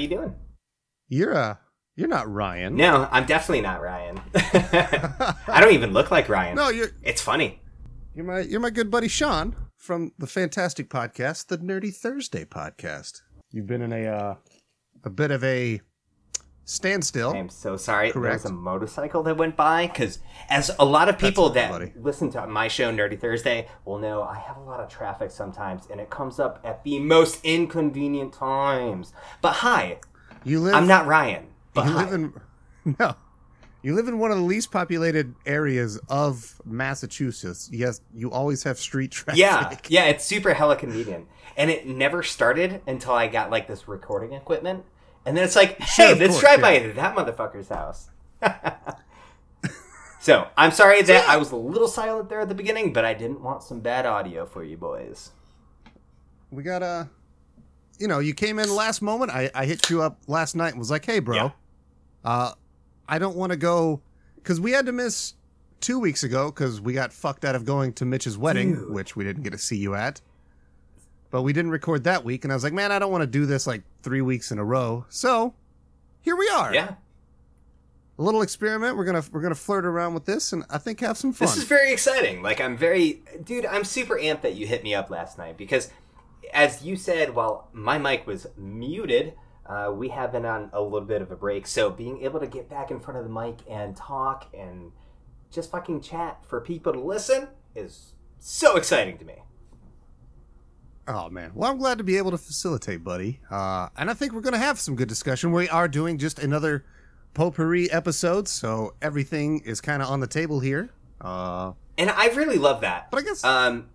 you doing? You're uh, you're not Ryan. No, I'm definitely not Ryan. I don't even look like Ryan. No, you're It's funny. you're my you're my good buddy Sean from the fantastic podcast, the Nerdy Thursday podcast. You've been in a uh, a bit of a standstill. I'm so sorry. There was a motorcycle that went by because, as a lot of people that buddy. listen to my show, Nerdy Thursday, will know, I have a lot of traffic sometimes, and it comes up at the most inconvenient times. But hi, You live. I'm not Ryan. But You hi. live in no. You live in one of the least populated areas of Massachusetts. Yes, you always have street traffic. Yeah, yeah, it's super hella convenient. And it never started until I got like this recording equipment. And then it's like, hey, of let's course, drive yeah. by that motherfucker's house. so I'm sorry that I was a little silent there at the beginning, but I didn't want some bad audio for you boys. we got a you know you came in last moment i i hit you up last night and was like hey bro Yeah. uh i don't want to go because we had to miss two weeks ago because we got fucked out of going to mitch's wedding Dude. which we didn't get to see you at but we didn't record that week and i was like man i don't want to do this like three weeks in a row so here we are Yeah. a little experiment we're gonna we're gonna flirt around with this and i think have some fun This is very exciting. Like I'm very dude, I'm super amped that you hit me up last night because as you said while my mic was muted, uh, we have been on a little bit of a break. So being able to get back in front of the mic and talk and just fucking chat for people to listen is so exciting to me. Oh man. Well, I'm glad to be able to facilitate, buddy. Uh, and I think we're going to have some good discussion. We are doing just another potpourri episode, so everything is kind of on the table here. Uh, And I really love that. but I guess Um,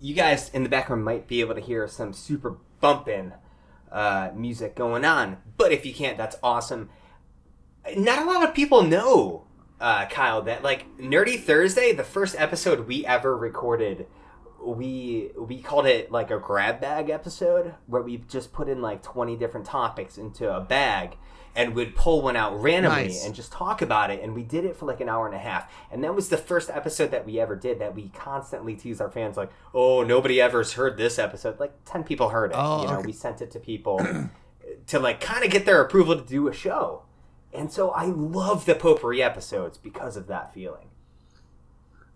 you guys in the background might be able to hear some super bumping uh, music going on, but if you can't, that's awesome. Not a lot of people know, uh, Kyle, that like Nerdy Thursday, the first episode we ever recorded, we we called it like a grab bag episode where we just put in like twenty different topics into a bag and we'd pull one out randomly Nice. and just talk about it. And we did it for like an hour and a half. And that was the first episode that we ever did that we constantly tease our fans like oh nobody ever's heard this episode. Like 10 people heard it. Oh, you know okay. we sent it to people to like kind of get their approval to do a show. And so i love the potpourri episodes because of that feeling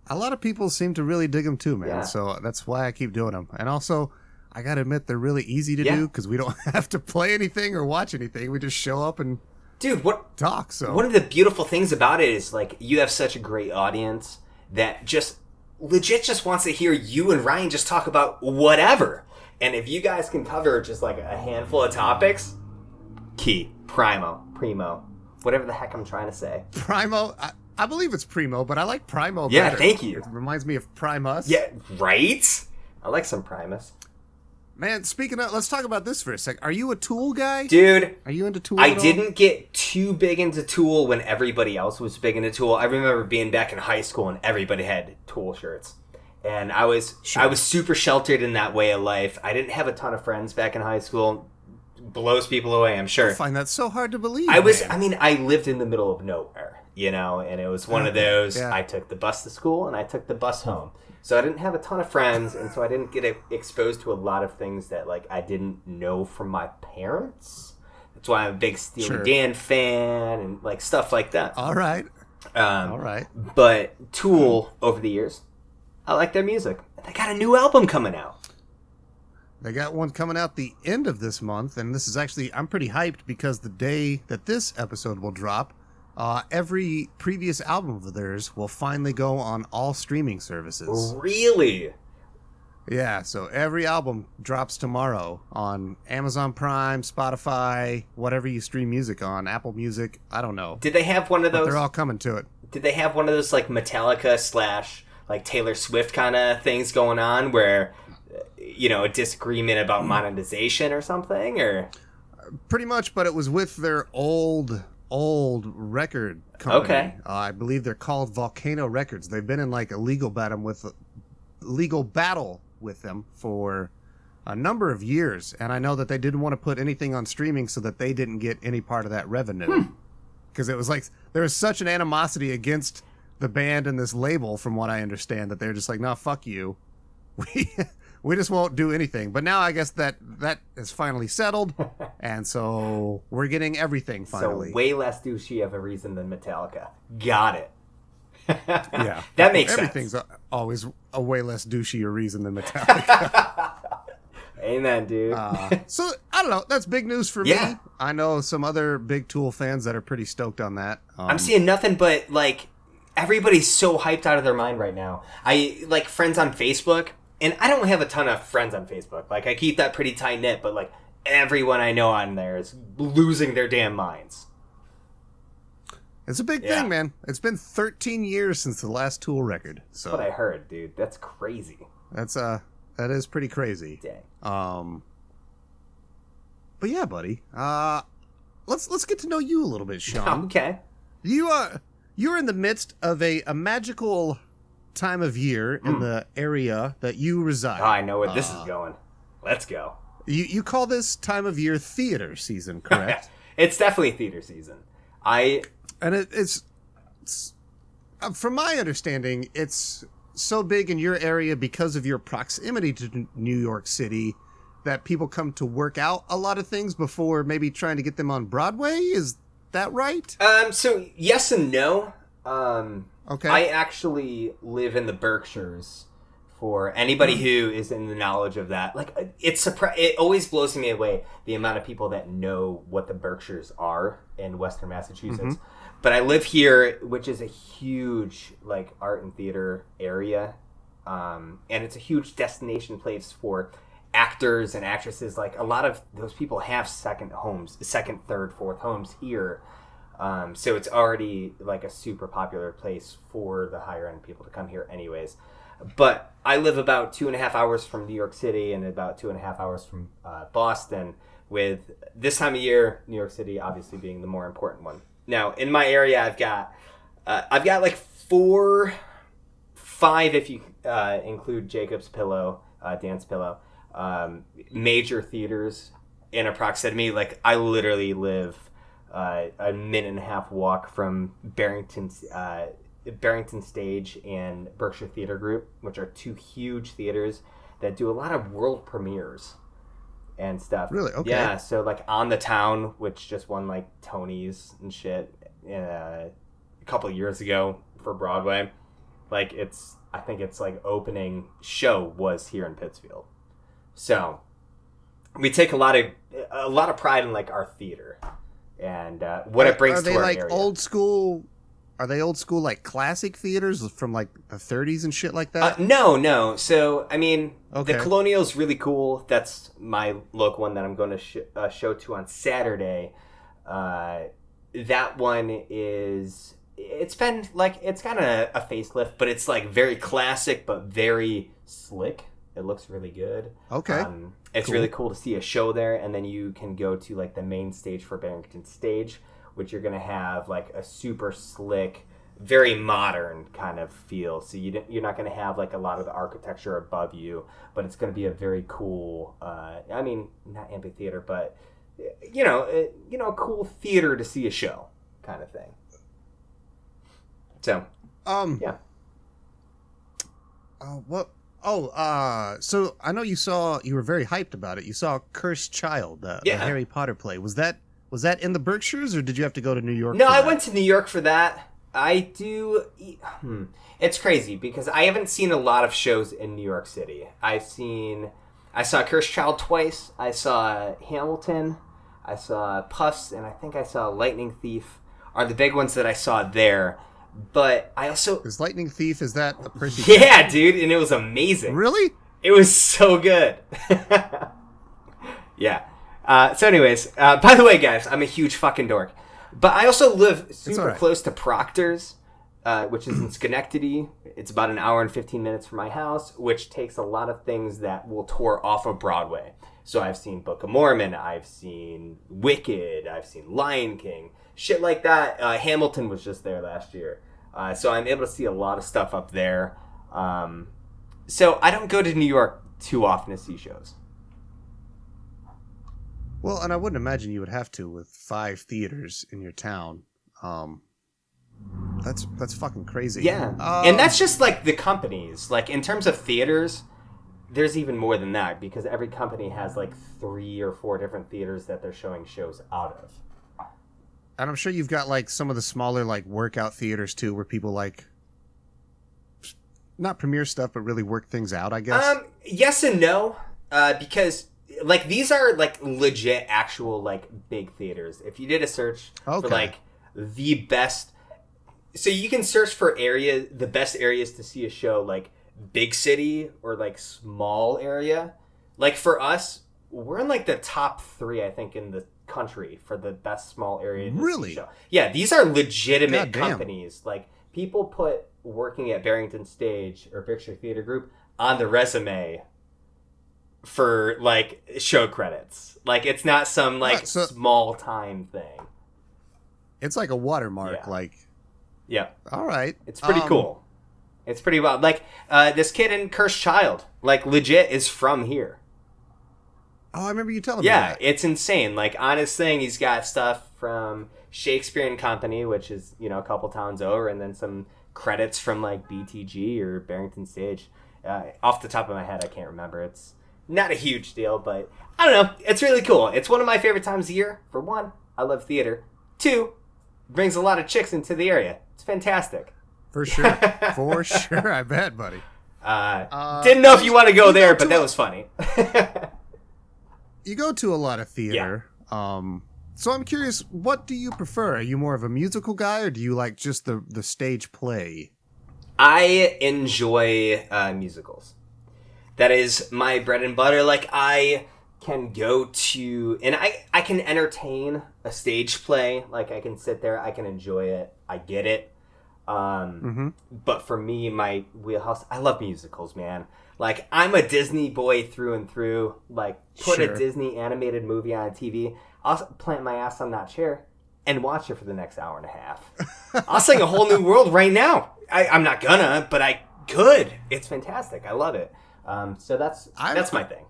a lot of people seem to really dig them too, man. Yeah. So uh, that's why I keep doing them. And also, I got to admit, they're really easy to Yeah. do because we don't have to play anything or watch anything. We just show up and dude what talk. So One of the beautiful things about it is like you have such a great audience that just legit just wants to hear you and Ryan just talk about whatever. And if you guys can cover just like a handful of topics, key, primo, primo, whatever the heck I'm trying to say. Primo, I, I believe it's Primo, but I like Primo Yeah, better. thank you. It reminds me of Primus. Yeah, right? I like some Primus. Man, speaking of, let's talk about this for a sec. Are you a Tool guy? Dude, Are you into Tool? I didn't get too big into Tool when everybody else was big into Tool. I remember being back in high school and everybody had Tool shirts. And I was Sure. I was super sheltered in that way of life. I didn't have a ton of friends back in high school. Blows people away, I'm sure. I find that so hard to believe. I was man. I mean, I lived in the middle of nowhere, you know, and it was one of those Yeah. I took the bus to school and I took the bus home. So I didn't have a ton of friends and so I didn't get exposed to a lot of things that like I didn't know from my parents. That's why I'm a big Steely Sure. Dan fan and like stuff like that. all right. Um, All right. But Tool over the years, I like their music. They got a new album coming out. They got one coming out the end of this month, and this is actually I'm pretty hyped because the day that this episode will drop, uh, every previous album of theirs will finally go on all streaming services. Really? Yeah, so every album drops tomorrow on Amazon Prime, Spotify, whatever you stream music on, Apple Music. I don't know. Did they have one of But those? they're all coming to it. did they have one of those like Metallica slash like Taylor Swift kind of things going on where you know a disagreement about monetization or something or Pretty much, but it was with their old, old record company. Okay. Uh, I believe they're called Volcano Records. They've been in like a legal battle with legal battle with them for a number of years, and I know that they didn't want to put anything on streaming so that they didn't get any part of that revenue. Because it was like there was such an animosity against the band and this label, from what I understand, that they're just like, "No, fuck you. We we just won't do anything. But now I guess that that is finally settled, and so we're getting everything finally. So way less douchey of a reason than Metallica. Got it. yeah, that makes everything's sense. always a way less douchey a reason than Metallica. Amen, dude. uh, so I don't know. That's big news for Yeah. me. I know some other big Tool fans that are pretty stoked on that. Um, I'm seeing nothing but like everybody's so hyped out of their mind right now. I like friends on Facebook, and I don't have a ton of friends on Facebook. Like I keep that pretty tight knit, but like everyone I know on there is losing their damn minds. it's a big Yeah. thing, man. It's been 13 years since the last Tool record, That's what I heard, dude. That's crazy. that's uh that is pretty crazy. Dang. Um, but yeah, buddy. Uh, let's let's get to know you a little bit, Sean. Okay. You are you're in the midst of a, a magical time of year in the area that you reside. Oh, I know where this Uh, is going. Let's go. You you call this time of year theater season, correct? it's definitely theater season. I and it, it's, it's uh, from my understanding, it's so big in your area because of your proximity to New York City that people come to work out a lot of things before maybe trying to get them on Broadway. Is that right? um so yes and no. Um Okay. I actually live in the Berkshires. For anybody Hmm. who is in the knowledge of that, like it's surpri- it always blows me away the amount of people that know what the Berkshires are in Western Massachusetts. Mm-hmm. But I live here, which is a huge like art and theater area, um, and it's a huge destination place for actors and actresses. Like a lot of those people have second homes, second, third, fourth homes here. Um, so it's already like a super popular place for the higher end people to come here, anyways. But I live about two and a half hours from New York City and about two and a half hours from uh, Boston. With this time of year, New York City obviously being the more important one. Now, in my area, I've got uh, I've got like four, five if you uh, include Jacob's Pillow, uh, Dance Pillow, um, major theaters in a proximity. Like I literally live uh, a minute and a half walk from Barrington, uh, Barrington Stage and Berkshire Theater Group, which are two huge theaters that do a lot of world premieres and stuff. Really? Okay. Yeah. So like on the town, which just won like Tonys and shit uh, a couple of years ago for Broadway. Like it's, I think it's like opening show was here in Pittsfield. So we take a lot of a lot of pride in like our theater and uh, what it brings are they like area. old school? Are they old school like classic theaters from like the 30s and shit like Uh, that? no, no. So I mean, Okay. the Colonial's really cool. That's my local one that I'm going to sh- uh, show to on Saturday. Uh, that one is. It's been like it's got a, a facelift, but it's like very classic, but very slick. It looks really good. okay. Um, it's Cool. really cool to see a show there, and then you can go to like the main stage for Barrington Stage, which you're gonna have like a super slick, very modern kind of feel. So you you're not gonna have like a lot of the architecture above you, but it's gonna be a very cool. Uh, I mean, not amphitheater, but you know, uh, you know, a cool theater to see a show kind of thing. So um. yeah. Oh, what? Oh, uh, so I know you saw you were very hyped about it. You saw Cursed Child, uh, the Yeah. Harry Potter play. Was that was that in the Berkshires, or did you have to go to New York? No, I went to New York for that. I do. Hmm. It's crazy because I haven't seen a lot of shows in New York City. I've seen. I saw Cursed Child twice. I saw Hamilton. I saw Puffs, and I think I saw Lightning Thief. Are the big ones that I saw there. But I also. Is Lightning Thief? Is that a Percy? Yeah, dude, and it was amazing. Really? It was so good. yeah. Uh, so, anyways, uh, by the way, guys, I'm a huge fucking dork, but I also live super alright. close to Proctor's, uh, which is in Schenectady. It's about an hour and 15 minutes from my house, which takes a lot of things that will tour off of Broadway. So I've seen Book of Mormon, I've seen Wicked, I've seen Lion King, shit like that. Uh, Hamilton was just there last year, uh, so I'm able to see a lot of stuff up there. Um, so I don't go to New York too often to see shows. Well, and I wouldn't imagine you would have to with five theaters in your town. Um, that's that's fucking crazy. Yeah, Um, and that's just like the companies. Like in terms of theaters, there's even more than that because every company has like three or four different theaters that they're showing shows out of. And I'm sure you've got like some of the smaller like workout theaters too, where people like not premiere stuff, but really work things out. I guess. Um, yes and no, uh, because like these are like legit, actual like big theaters. If you did a search Okay. for like the best, so you can search for area, the best areas to see a show, like big city or like small area. Like for us, we're in like the top three, I think, in the country for the best small area. Really? show. Yeah, these are legitimate companies. Like people put working at Barrington Stage or Berkshire Theater Group on the resume for like show credits. Like it's not some like Right, so- small time thing. it's like a watermark. Yeah. Like, Yeah, all right, it's pretty Um, cool. It's pretty wild. Like uh, this kid in Cursed Child, like legit is from here. Oh, I remember you telling me Yeah, it's insane. Like on his thing, he's got stuff from Shakespeare and Company, which is you know a couple towns over, and then some credits from like BTG or Barrington Stage. Uh, off the top of my head, I can't remember. It's not a huge deal, but I don't know. It's really cool. It's one of my favorite times of year. For one, I love theater. Two, brings a lot of chicks into the area. It's fantastic. for sure, for sure. I bet, buddy. Uh, Uh, didn't know if you want to go there, but that was funny. You go to a lot of theater. Um, so I'm curious, what do you prefer? Are you more of a musical guy, or do you like just the the stage play? I enjoy uh, musicals. That is my bread and butter. Like I can go to and I I can entertain a stage play. Like I can sit there, I can enjoy it. I get it. Um, Mhm. But for me, my wheelhouse, I love musicals, man. Like I'm a Disney boy through and through. Like put Sure. a Disney animated movie on a TV, I'll plant my ass on that chair and watch it for the next hour and a half. I'll sing a whole new world right now. I, I'm not gonna, but I could. It's fantastic. I love it. Um, so that's I'm- that's my thing.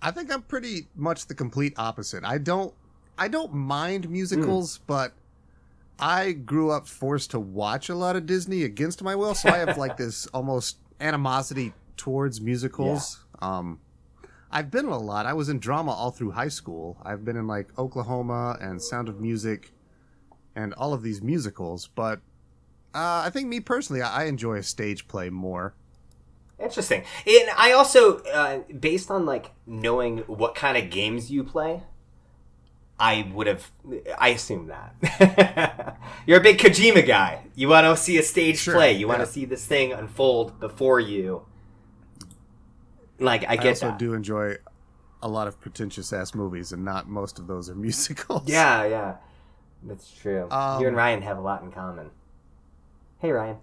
I think I'm pretty much the complete opposite. I don't I don't mind musicals, but I grew up forced to watch a lot of Disney against my will, so I have like this almost animosity towards musicals. Um I've been in a lot. I was in drama all through high school. I've been in like Oklahoma and Sound of Music and all of these musicals, but uh, I think me personally, I I enjoy a stage play more. Interesting. And I also, uh, based on like knowing what kind of games you play, I would have. I assume that you're a big Kojima guy. You want to see a stage Sure, play. You want to see this thing unfold before you. Like I guess I, also that. do enjoy a lot of pretentious ass movies, and not most of those are musicals. Yeah, yeah, that's true. Um, you and Ryan have a lot in common. Hey, Ryan.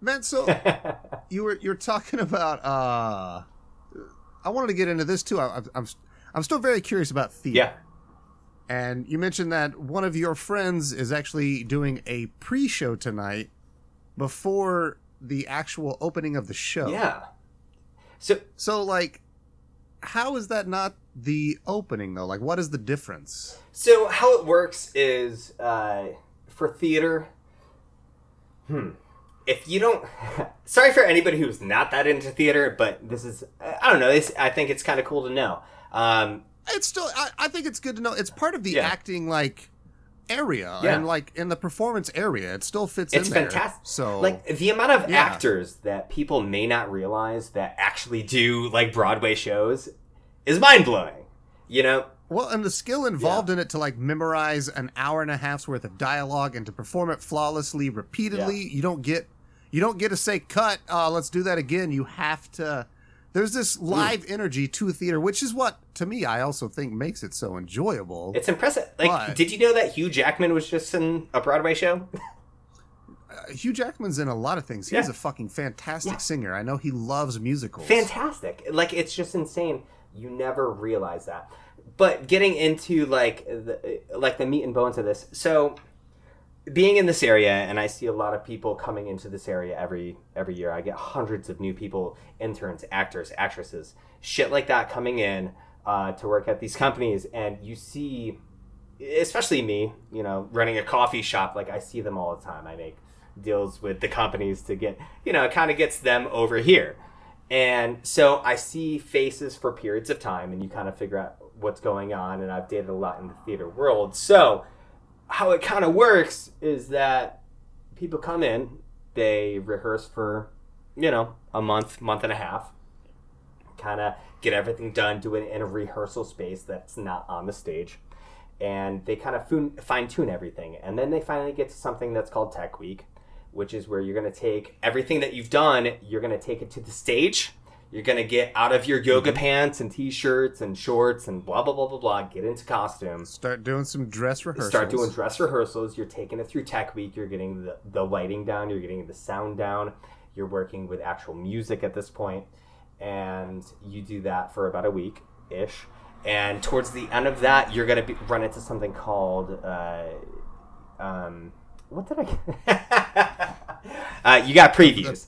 man. So you were you're talking about. uh I wanted to get into this too. I, I'm I'm still very curious about theater. yeah. And you mentioned that one of your friends is actually doing a pre-show tonight before the actual opening of the show. Yeah. So So like how is that not the opening though? Like what is the difference? So how it works is uh, for theater. Hmm. If you don't, sorry for anybody who's not that into theater, but this is I don't know. This, I think it's kind of cool to know. Um, It's still I, I think it's good to know it's part of the Yeah. acting like area Yeah. and like in the performance area it still fits it's in there. fantastic. So like the amount of Yeah. actors that people may not realize that actually do like Broadway shows is mind blowing. You know, Well, and the skill involved in it to like memorize an hour and a half's worth of dialogue and to perform it flawlessly, repeatedly. You don't get, you don't get to say cut. Uh, let's do that again. You have to. There's this live energy to theater, which is what, to me, I also think makes it so enjoyable. it's impressive. Like, But- did you know that Hugh Jackman was just in a Broadway show? Uh, Hugh Jackman's in a lot of things. He's Yeah. a fucking fantastic Yeah. singer. I know he loves musicals. fantastic like it's just insane you never realize that but getting into like the like the meat and bones of this so being in this area and i see a lot of people coming into this area every every year i get hundreds of new people interns actors actresses shit like that coming in uh, to work at these companies and you see especially me you know running a coffee shop like i see them all the time i make deals with the companies to get you know it kind of gets them over here And so I see faces for periods of time, and you kind of figure out what's going on. And I've dated a lot in the theater world. So how it kind of works is that people come in, they rehearse for, you know, a month, month and a half, kind of get everything done, do it in a rehearsal space that's not on the stage. And they kind of fine tune everything. And then they finally get to something that's called Tech Week which is where you're going to take everything that you've done, you're going to take it to the stage. You're going to get out of your yoga mm-hmm. pants and t-shirts and shorts and blah blah blah blah blah. Get into costumes. Start doing some dress rehearsals. Start doing dress rehearsals. You're taking it through Tech Week. You're getting the, the lighting down. You're getting the sound down. You're working with actual music at this point, and you do that for about a week ish. And towards the end of that, you're going to be, run into something called. Uh, um, what did I? uh, you got previews.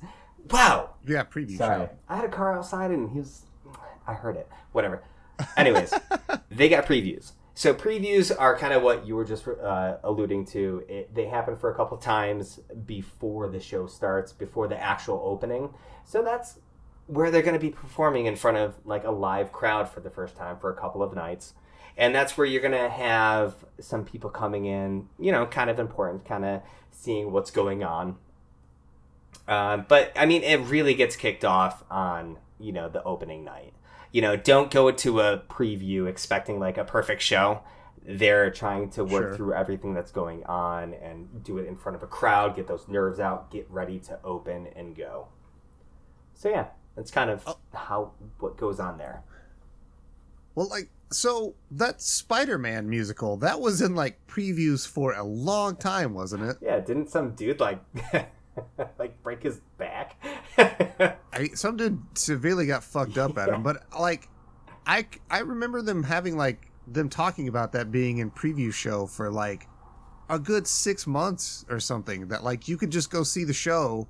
Wow. Yeah, previews. Sorry, yeah. I had a car outside and he was. I heard it. Whatever. Anyways, they got previews. So previews are kind of what you were just uh, alluding to. It, they happen for a couple times before the show starts, before the actual opening. So that's where they're going to be performing in front of like a live crowd for the first time for a couple of nights and that's where you're gonna have some people coming in, you know, kind of important, kind of seeing what's going on. Uh, but I mean, it really gets kicked off on you know the opening night. You know, don't go to a preview expecting like a perfect show. They're trying to work sure. through everything that's going on and do it in front of a crowd, get those nerves out, get ready to open and go. So yeah, that's kind of oh. how what goes on there. Well, like so that Spider-Man musical that was in like previews for a long time, wasn't it? Yeah, didn't some dude like like break his back? I, some dude severely got fucked up at him, but like I I remember them having like them talking about that being in preview show for like a good six months or something. That like you could just go see the show,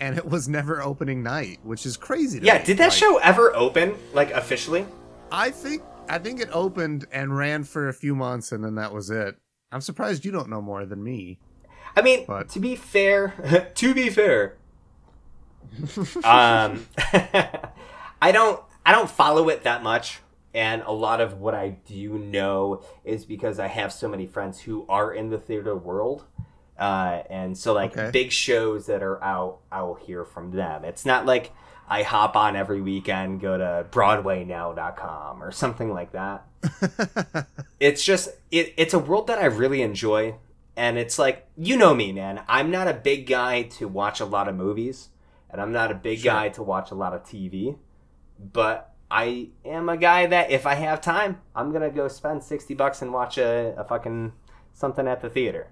and it was never opening night, which is crazy. yeah, me. did that like, show ever open like officially? I think I think it opened and ran for a few months, and then that was it. I'm surprised you don't know more than me. I mean, but... to be fair, to be fair, um, I don't I don't follow it that much, and a lot of what I do know is because I have so many friends who are in the theater world. Uh, and so like okay. big shows that are out, I will hear from them. It's not like I hop on every weekend, go to BroadwayNow.com or something like that. it's just it, it's a world that I really enjoy, and it's like you know me, man. I'm not a big guy to watch a lot of movies, and I'm not a big sure. guy to watch a lot of TV, but I am a guy that if I have time, I'm gonna go spend sixty bucks and watch a, a fucking something at the theater.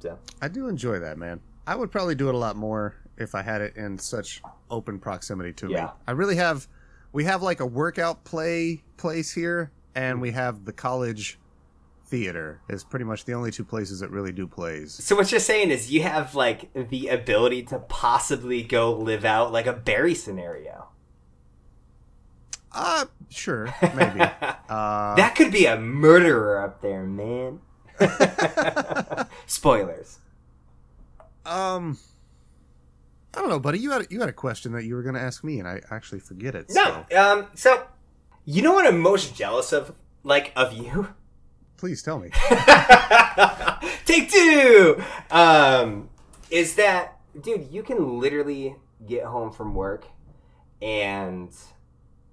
So I do enjoy that, man. I would probably do it a lot more if I had it in such open proximity to yeah. me. I really have. We have like a workout play place here, and we have the college theater is pretty much the only two places that really do plays. So what you're saying is you have like the ability to possibly go live out like a Barry scenario. Uh sure, maybe. uh, that could be a murderer up there, man. Spoilers. Um I don't know, buddy. You had you had a question that you were going to ask me, and I actually forget it. No, so. um, so you know what I'm most jealous of, like of you. Please tell me. Take two. Um, is that dude? You can literally get home from work and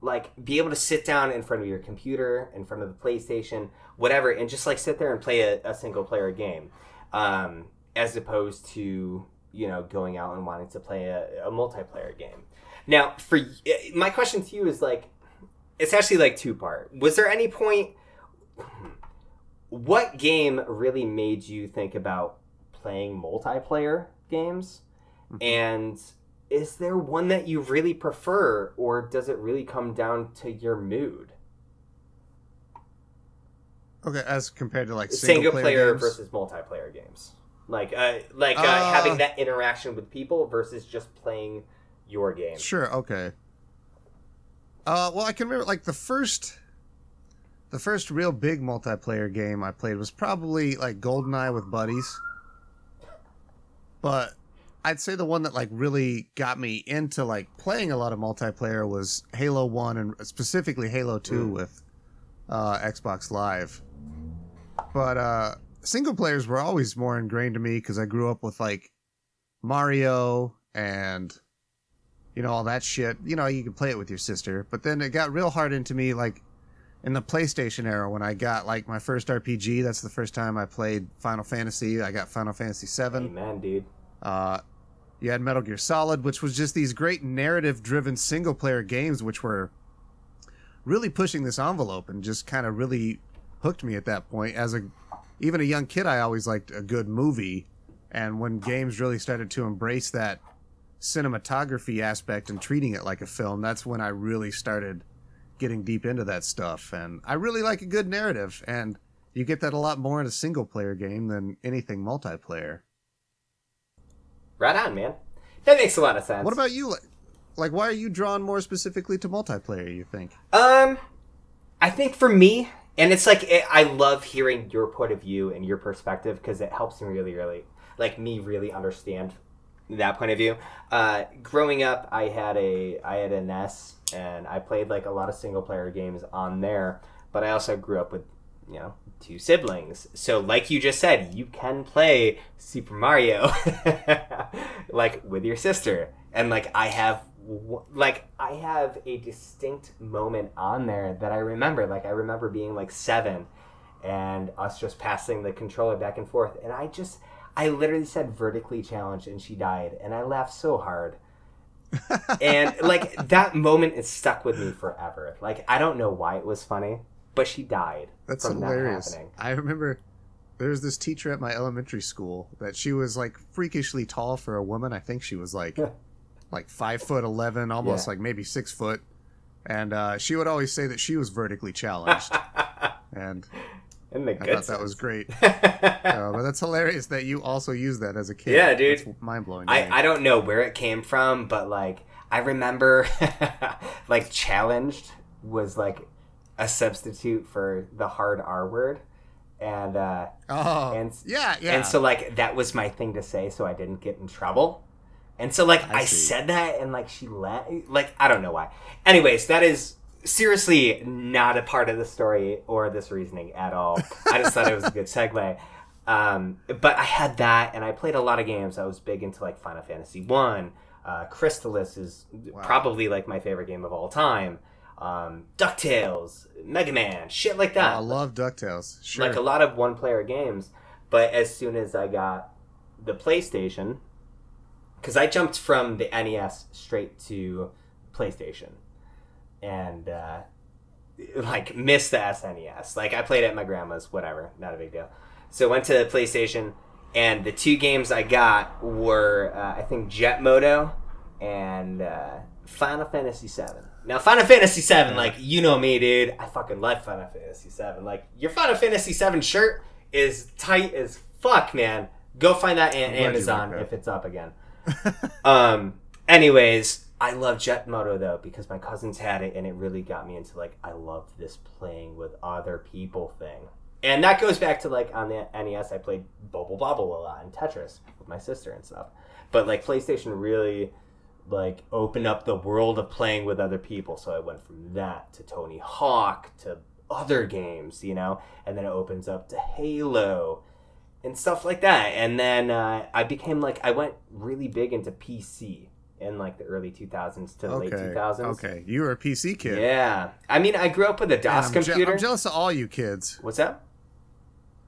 like be able to sit down in front of your computer, in front of the PlayStation, whatever, and just like sit there and play a, a single player game, um, as opposed to you know going out and wanting to play a, a multiplayer game. Now, for my question to you is like, it's actually like two part. Was there any point? What game really made you think about playing multiplayer games? Mm-hmm. And is there one that you really prefer, or does it really come down to your mood? Okay, as compared to like single, single player, player versus multiplayer games like uh, like uh, uh, having that interaction with people versus just playing your game. Sure. Okay. Uh, well, I can remember like the first, the first real big multiplayer game I played was probably like GoldenEye with buddies. But I'd say the one that like really got me into like playing a lot of multiplayer was Halo One and specifically Halo Two Mm. with uh, Xbox Live. But uh, single players were always more ingrained to me because I grew up with like Mario and you know all that shit. You know you could play it with your sister, but then it got real hard into me like in the PlayStation era when I got like my first RPG. That's the first time I played Final Fantasy. I got Final Fantasy Seven. man, dude. Uh, you had Metal Gear Solid, which was just these great narrative-driven single-player games, which were really pushing this envelope and just kind of really hooked me at that point. As a even a young kid, I always liked a good movie, and when games really started to embrace that cinematography aspect and treating it like a film, that's when I really started getting deep into that stuff. And I really like a good narrative, and you get that a lot more in a single-player game than anything multiplayer. Right on, man. That makes a lot of sense. What about you? Like, like, why are you drawn more specifically to multiplayer? You think? Um, I think for me, and it's like it, I love hearing your point of view and your perspective because it helps me really, really like me really understand that point of view. Uh, growing up, I had a I had a NES and I played like a lot of single player games on there, but I also grew up with you know two siblings. So like you just said, you can play Super Mario like with your sister, and like I have like I have a distinct moment on there that I remember. Like I remember being like seven, and us just passing the controller back and forth, and I just I literally said vertically challenged, and she died, and I laughed so hard. and like that moment is stuck with me forever. Like I don't know why it was funny, but she died. That's from hilarious. That happening. I remember there was this teacher at my elementary school that she was like freakishly tall for a woman. I think she was like like five foot eleven, almost Yeah. like maybe six foot. And uh, she would always say that she was vertically challenged, and The I thought that was great. Uh, but that's hilarious that you also use that as a kid. Yeah, dude. mind blowing. I, I don't know where it came from, but like I remember like challenged was like a substitute for the hard R word. And uh oh, and- yeah, yeah. and so like that was my thing to say so I didn't get in trouble. And so like I I, said that and like she let like I don't know why. Anyways, that is seriously not a part of the story or this reasoning at all. I just thought it was a good segue. Um, but I had that and I played a lot of games. I was big into like Final Fantasy One. Uh, Crystalis is Wow. probably like my favorite game of all time. Um, Ducktales, Mega Man, shit like Oh, that I love Ducktales. Sure. like a lot of one player games. But as soon as I got the PlayStation, because I jumped from the NES straight to PlayStation, and uh, like missed the SNES. Like I played it at my grandma's, whatever, not a big deal. So went to the PlayStation, and the two games I got were uh, I think Jet Moto and uh, Final Fantasy VII. Now Final Fantasy VII, like you know me, dude, I fucking love Final Fantasy VII. Like your Final Fantasy VII shirt is tight as fuck, man. Go find that on Amazon if it's up again. um. Anyways, I love Jet Moto though because my cousins had it and it really got me into like I love this playing with other people thing. And that goes back to like on the NES I played Bubble Bobble a lot and Tetris with my sister and stuff. But like PlayStation really like opened up the world of playing with other people. So I went from that to Tony Hawk to other games, you know, and then it opens up to Halo and stuff like that. And then uh, I became like I went really big into PC in like the early 2000s to the late 2000s. Okay, you were a PC kid. Yeah. I mean, I grew up with a DOS I'm, je- computer. I'm jealous of all you kids. What's that?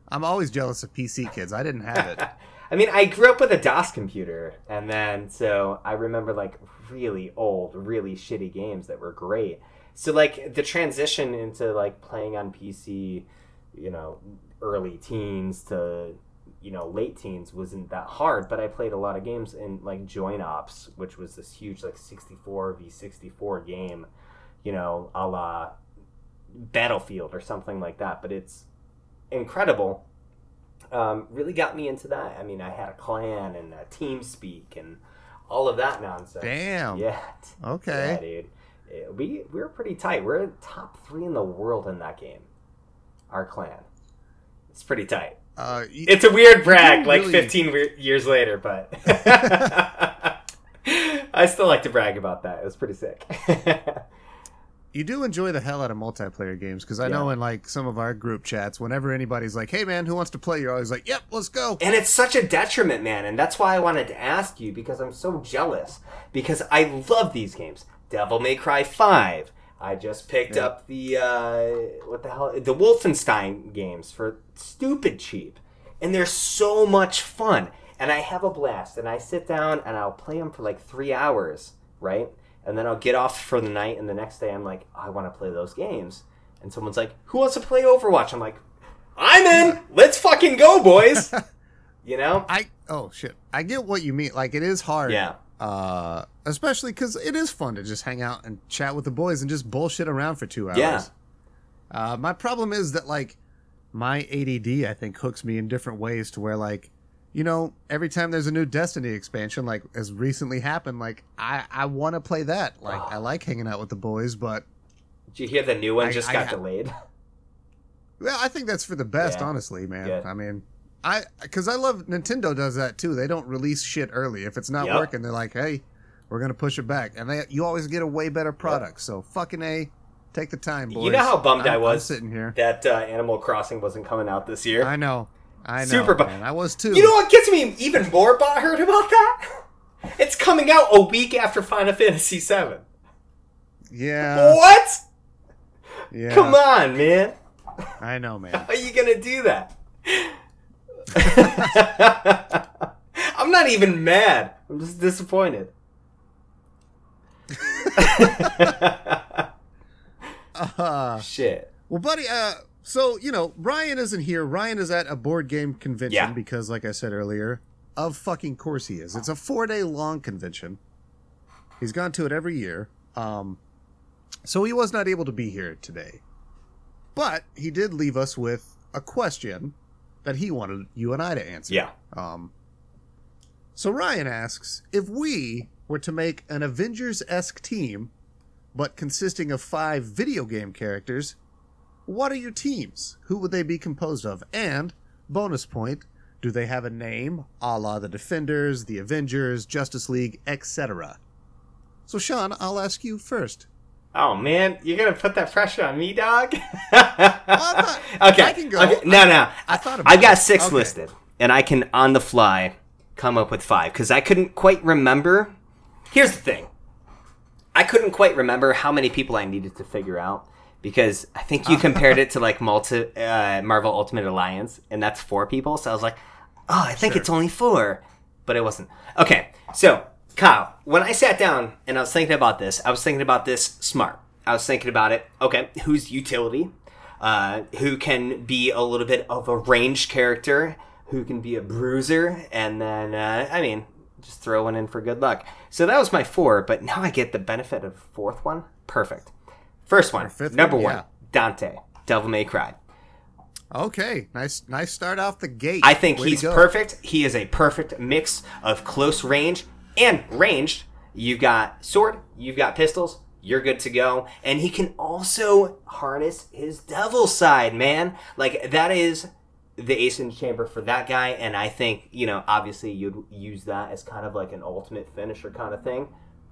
I'm always jealous of PC kids. I didn't have it. I mean, I grew up with a DOS computer, and then so I remember like really old, really shitty games that were great. So like the transition into like playing on PC, you know, early teens to you know late teens wasn't that hard, but I played a lot of games in like Joint Ops, which was this huge like 64 v 64 game, you know, a la Battlefield or something like that. But it's incredible um, really got me into that. I mean, I had a clan and a TeamSpeak and all of that nonsense. Damn. Yeah. Okay. Yeah, dude. Yeah, We we were pretty tight. We're top three in the world in that game. Our clan. It's pretty tight. Uh, It's a weird brag, like really- 15 we- years later, but I still like to brag about that. It was pretty sick. you do enjoy the hell out of multiplayer games because I know in like some of our group chats, whenever anybody's like, "Hey man, who wants to play?" You're always like, "Yep, let's go." and it's such a detriment, man, and that's why I wanted to ask you because I'm so jealous because I love these games. Devil May Cry 5. I just picked Yeah. up the uh, what the hell the Wolfenstein games for stupid cheap. And they're so much fun. And I have a blast and I sit down and I'll play them for like 3 hours, right? And then I'll get off for the night and the next day I'm like, I want to play those games. And someone's like, "Who wants to play Overwatch?" I'm like, "I'm in. Let's fucking go, boys." you know? I oh shit, I get what you mean. Like it is hard. Yeah. Uh, especially because it is fun to just hang out and chat with the boys and just bullshit around for two hours. Yeah. Uh, my problem is that like my ADD, I think, hooks me in different ways to where like, you know, every time there's a new Destiny expansion, like as recently happened, like I I want to play that. Like I like hanging out with the boys, but Did you hear the new one I- just I got ha- delayed? well, I think that's for the best, Yeah. honestly, man. Good. I mean. I, because I love Nintendo does that too. They don't release shit early. If it's not Yep. working, they're like, "Hey, we're gonna push it back," and they you always get a way better product. So fucking a, take the time, boys. You know how bummed I'm- I I'm was sitting here. that uh, Animal Crossing wasn't coming out this year. I know, I know. Super bummed. I was too. You know what gets me even more butthurt about that? It's coming out a week after Final Fantasy VII. Yeah, what? yeah. Come on, man. I know, man. How are you gonna do that? I'm not even mad. I'm just disappointed. Uh, Shit. well, buddy. Uh, so you know, Ryan isn't here. Ryan is at a board game convention Yeah. because, like I said earlier, of fucking course he is. It's a four day long convention. He's gone to it every year. Um, so he was not able to be here today, but he did leave us with a question that he wanted you and I to answer. Yeah. Um, so Ryan asks if we were to make an Avengers esque team, but consisting of five video game characters, what are your teams? Who would they be composed of? And, bonus point, do they have a name, a la the Defenders, the Avengers, Justice League, etc.? So, Sean, I'll ask you first. Oh man, you're gonna put that pressure on me, dog. thought- okay. I can go. okay, No, no. I thought about I've got six Okay. listed, and I can on the fly come up with five because I couldn't quite remember. Here's the thing: I couldn't quite remember how many people I needed to figure out because I think you compared it to like multi uh, Marvel Ultimate Alliance, and that's four people. So I was like, oh, I think Sure. it's only four, but it wasn't. Okay, so Kyle, when I sat down and I was thinking about this, I was thinking about this smart. I was thinking about it. Okay, who's utility? Uh, who can be a little bit of a ranged character? Who can be a bruiser? And then, uh, I mean, just throw one in for good luck. So that was my four, but now I get the benefit of fourth one. Perfect. First one, number one, one, yeah. Dante, Devil May Cry. Okay, nice, nice start off the gate. I think Way he's perfect. He is a perfect mix of close range and ranged. You've got sword, you've got pistols, you're good to go. And he can also harness his devil side, man. Like, that is the ace in the chamber for that guy. And I think, you know, obviously you'd use that as kind of like an ultimate finisher kind of thing.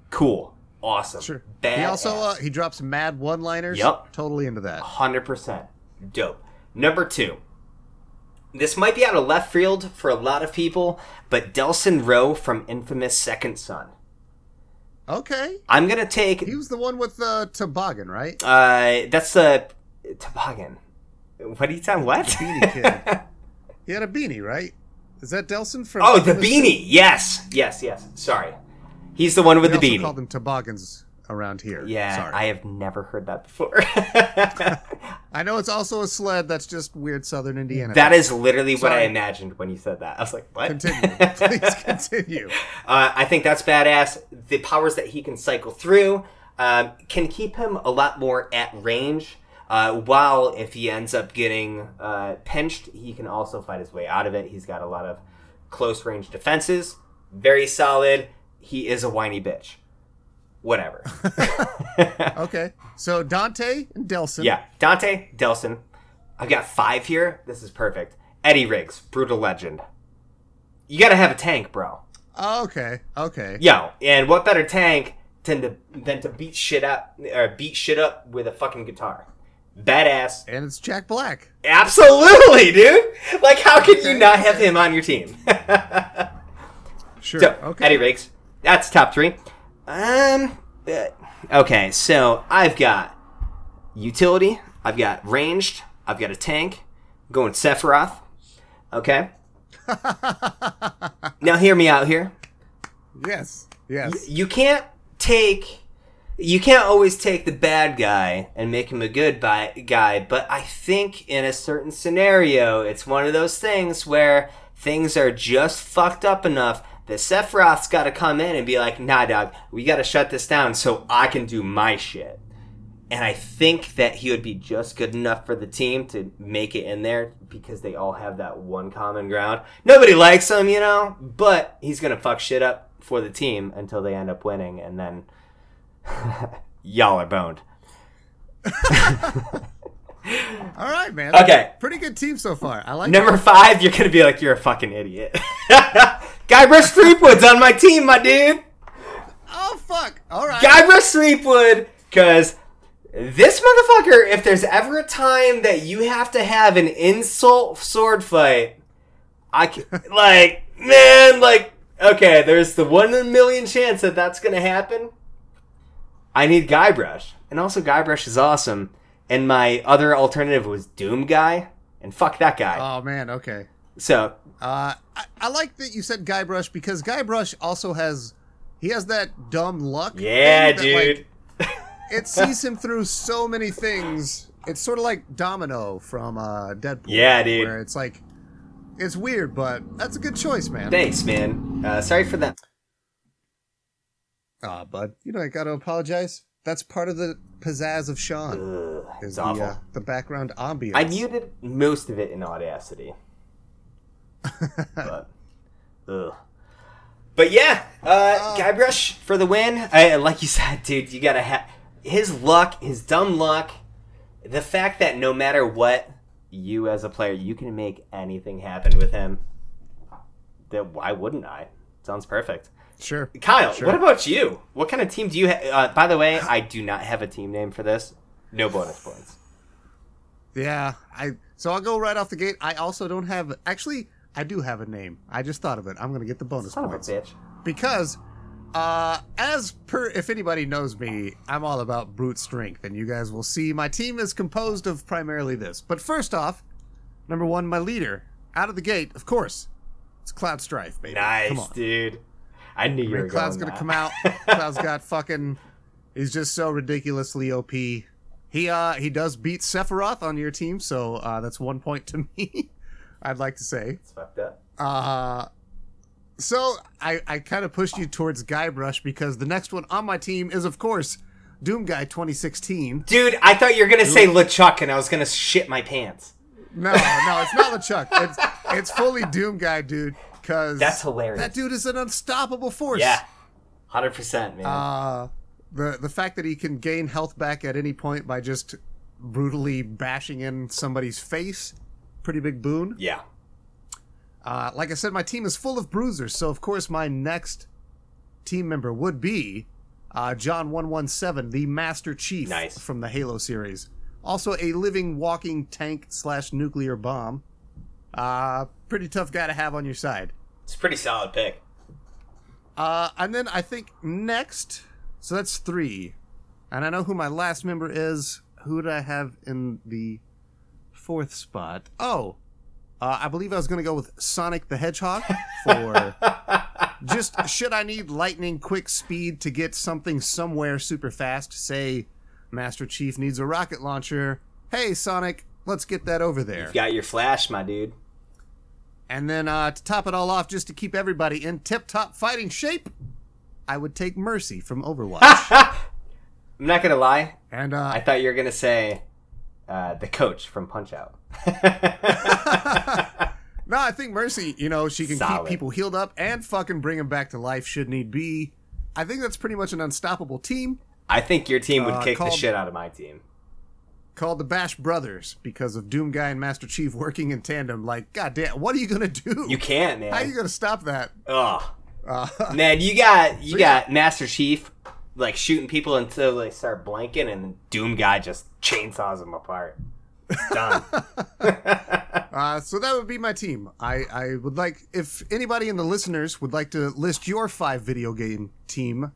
Cool. Awesome. Sure. Bad. He also uh, he drops mad one-liners. Yup. Totally into that. Hundred percent dope. Number two. This might be out of left field for a lot of people, but Delsin Rowe from Infamous Second Son. Okay. I'm gonna take. He was the one with the toboggan, right? Uh, that's the toboggan. What are you talking? What? Beanie Kid. He had a beanie, right? Is that Delson from? oh, the Infamous? beanie. Yes, yes, yes. Sorry, he's the one with We the beanie. call them toboggans around here. yeah, Sorry. I have never heard that before. I know it's also a sled. That's just weird Southern Indiana. that is literally what I imagined when you said that. I was like, what? Continue. Please continue. Uh, I think that's badass. The powers that he can cycle through um, can keep him a lot more at range. Uh, while if he ends up getting uh, pinched, he can also fight his way out of it. He's got a lot of close range defenses. Very solid. He is a whiny bitch. Whatever. Okay. So Dante and Delsin. yeah, Dante Delsin. I've got five here. This is perfect. Eddie Riggs, brutal legend. You gotta have a tank, bro. Oh, okay, okay. Yo, and what better tank than to than to beat shit up or beat shit up with a fucking guitar? Badass. And it's Jack Black. Absolutely, dude. Like, how could you not have him on your team? Sure. so, okay. Eddie Riggs. That's top three. Um. uh, Okay, so I've got utility. I've got ranged. I've got a tank. I'm going Sephiroth. Okay. now hear me out here. yes. Yes. you can't take you can't always take the bad guy and make him a good bi- guy but i think in a certain scenario it's one of those things where things are just fucked up enough that sephiroth's got to come in and be like nah dog we got to shut this down so i can do my shit and i think that he would be just good enough for the team to make it in there because they all have that one common ground nobody likes him you know but he's gonna fuck shit up for the team until they end up winning and then y'all are boned All right, man. Okay. Pretty good team so far. I like number five you're gonna be like you're a fucking idiot guybrush threepwood's on my team my dude Oh fuck. All right. Guybrush Threepwood, because this motherfucker, if there's ever a time that you have to have an insult sword fight, I can, like, man, like, okay, there's the one in a million chance that that's gonna happen. I need Guybrush, and also Guybrush is awesome. And my other alternative was Doom Guy, and fuck that guy. Oh man. Okay. So Uh, I, I like that you said Guybrush because Guybrush also has he has that dumb luck. yeah, that, like, dude. it sees him through so many things. It's sort of like Domino from uh, Deadpool. Yeah, dude. Where it's like, it's weird, but that's a good choice, man. Thanks, man. Uh, sorry for that. Ah, bud, you know I got to apologize. That's part of the pizzazz of Sean. Ugh, Is it's the, awful. uh, the background ambience. I muted most of it in Audacity. but, ugh. But yeah, uh, Oh. Guybrush for the win. I, like you said, dude, you gotta have his luck, his dumb luck. The fact that no matter what, you as a player, you can make anything happen with him. That why wouldn't I? Sounds perfect. Sure. Kyle, Sure. what about you? What kind of team do you have? Uh, by the way, I do not have a team name for this. No bonus points. Yeah, I so I'll go right off the gate. I also don't have actually I do have a name. I just thought of it. I'm gonna get the bonus Son of a points bitch. because uh as per if anybody knows me, I'm all about brute strength and you guys will see my team is composed of primarily this. But first off, number 1 my leader out of the gate, of course. It's Cloud Strife, baby. Nice, dude. I knew you were I mean, Cloud's going gonna that. come out. Cloud's got fucking. He's just so ridiculously OP. He uh he does beat Sephiroth on your team, so uh, that's one point to me. I'd like to say. It's fucked up. Uh so I I kind of pushed you towards Guybrush because the next one on my team is of course Doom Guy 2016. Dude, I thought you were gonna say LeChuck, and I was gonna shit my pants. No, no, it's not LeChuck. It's it's fully Doom Guy, dude. Because That's hilarious. That dude is an unstoppable force. Yeah, hundred percent, man. Uh, the the fact that he can gain health back at any point by just brutally bashing in somebody's face, pretty big boon. yeah, Uh, like I said, my team is full of bruisers, so of course my next team member would be uh, John One One Seven, the Master Chief Nice. from the Halo series. Also a living, walking tank slash nuclear bomb. Uh, pretty tough guy to have on your side. it's a pretty solid pick. Uh, and then I think next, so that's three. And I know who my last member is. Who did I have in the fourth spot? Oh, uh, I believe I was going to go with Sonic the Hedgehog for just should I need lightning quick speed to get something somewhere super fast. Say, Master Chief needs a rocket launcher. Hey, Sonic, let's get that over there. You've got your flash, my dude. And then uh, to top it all off, just to keep everybody in tip top fighting shape, I would take Mercy from Overwatch. I'm not gonna lie. and uh, I thought you were gonna say uh, the coach from Punch Out. no, I think Mercy, you know, she can Solid. keep people healed up and fucking bring them back to life should need be. I think that's pretty much an unstoppable team. I think your team would Uh, kick called- the shit out of my team. called the Bash Brothers because of Doom Guy and Master Chief working in tandem. Like, goddamn, what are you gonna do? You can't, man. How are you gonna stop that? Ugh. Uh, Man, you got you So, yeah. got Master Chief like shooting people until they start blanking, and Doom Guy just chainsaws them apart. Done. uh, so that would be my team. I, I would like if anybody in the listeners would like to list your five video game team.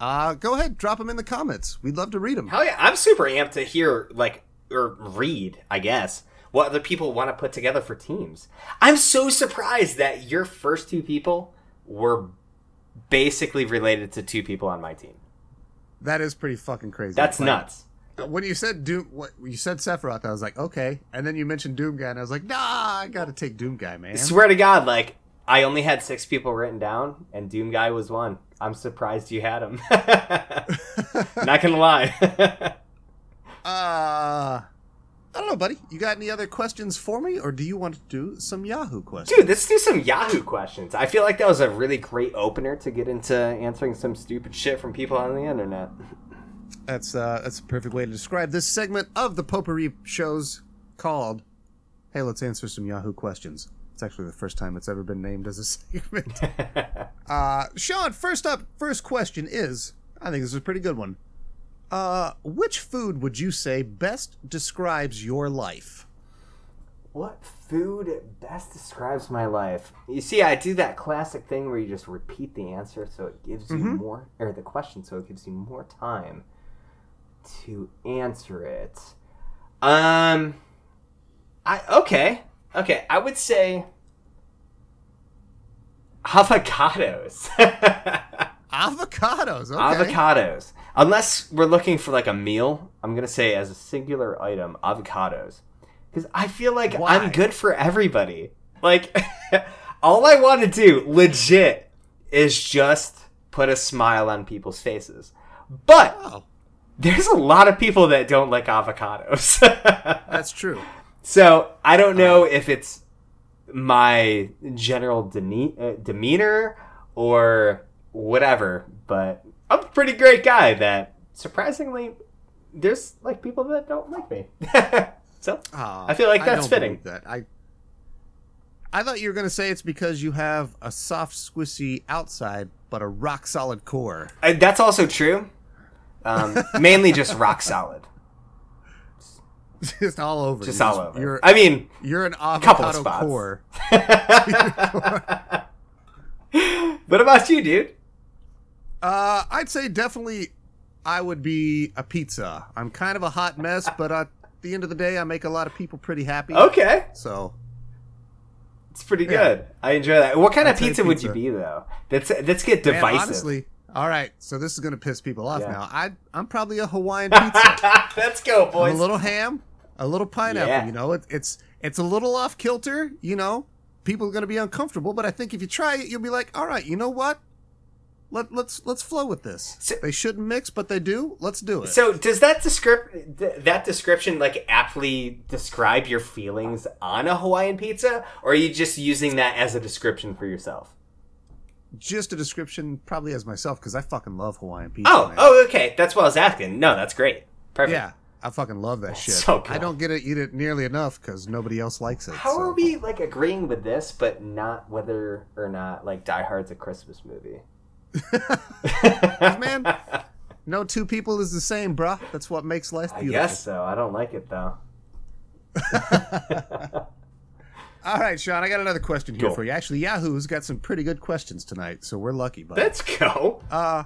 Uh, go ahead, drop them in the comments. We'd love to read them. Hell yeah, I'm super amped to hear like or read, I guess, what other people want to put together for teams. I'm so surprised that your first two people were basically related to two people on my team. That is pretty fucking crazy. That's Like, nuts. When you said Doom, what you said Sephiroth, I was like, okay. And then you mentioned Doom Guy, and I was like, nah, I gotta take Doom Guy, man. I Swear to God, like I only had six people written down, and Doom Guy was one. I'm surprised you had him. Not gonna lie. Uh, I don't know, buddy. You got any other questions for me, or do you want to do some Yahoo questions? Dude, let's do some Yahoo questions. I feel like that was a really great opener to get into answering some stupid shit from people on the internet. That's uh, that's a perfect way to describe this segment of the Potpourri shows called "Hey, let's answer some Yahoo questions." It's actually the first time it's ever been named as a segment. uh, Sean, first up, first question is, I think this is a pretty good one. Uh, which food would you say best describes your life? What food best describes my life? You see, I do that classic thing where you just repeat the answer so it gives you more, or the question so it gives you more time to answer it. Um, I okay, okay. I would say avocados. Avocados. Okay. Avocados. Unless we're looking for like a meal, I'm gonna say as a singular item, avocados. Because I feel like Why? I'm good for everybody. Like, all I want to do, legit, is just put a smile on people's faces. But there's a lot of people that don't like avocados. that's true. so I don't know if it's my general dene- uh, demeanor or whatever, but I'm a pretty great guy that surprisingly there's like people that don't like me. so I feel like that's don't fitting. That I, I thought you were gonna say it's because you have a soft, squishy outside, but a rock solid core. uh, that's also true. Um, mainly just rock solid, just all over. just You're all over. You're I mean, you're an couple avocado spots. core. what about you, dude? Uh, I'd say definitely, I would be a pizza. I'm kind of a hot mess, but at the end of the day, I make a lot of people pretty happy. Okay, So it's pretty Yeah. good. I enjoy that. What kind of I'd say pizza, would you be though? Let's let's get man, divisive. honestly, all right. So this is gonna piss people off Yeah. now. I I'm probably a Hawaiian pizza. let's go, I'm boys. a little ham, a little pineapple. Yeah. You know, it, it's it's a little off kilter. You know, people are going to be uncomfortable, but I think if you try it, you'll be like, all right, you know what? Let let's let's flow with this. So- they shouldn't mix, but they do. Let's do it. So does that descrip- th- that description like aptly describe your feelings on a Hawaiian pizza, or are you just using that as a description for yourself? Just a description, probably as myself, because I fucking love Hawaiian pizza. Oh, man. oh, okay. That's what I was asking. No, that's great. Perfect. yeah. I fucking love that shit. so good. I don't get to eat it nearly enough because nobody else likes it. How so. are we like agreeing with this, but not whether or not like Die Hard's a Christmas movie? Man? No two people is the same, bruh. That's what makes life I guess so. I don't like it though. All right, Sean, I got another question here Go. for you. Actually, Yahoo's got some pretty good questions tonight, so we're lucky. But Let's go. uh,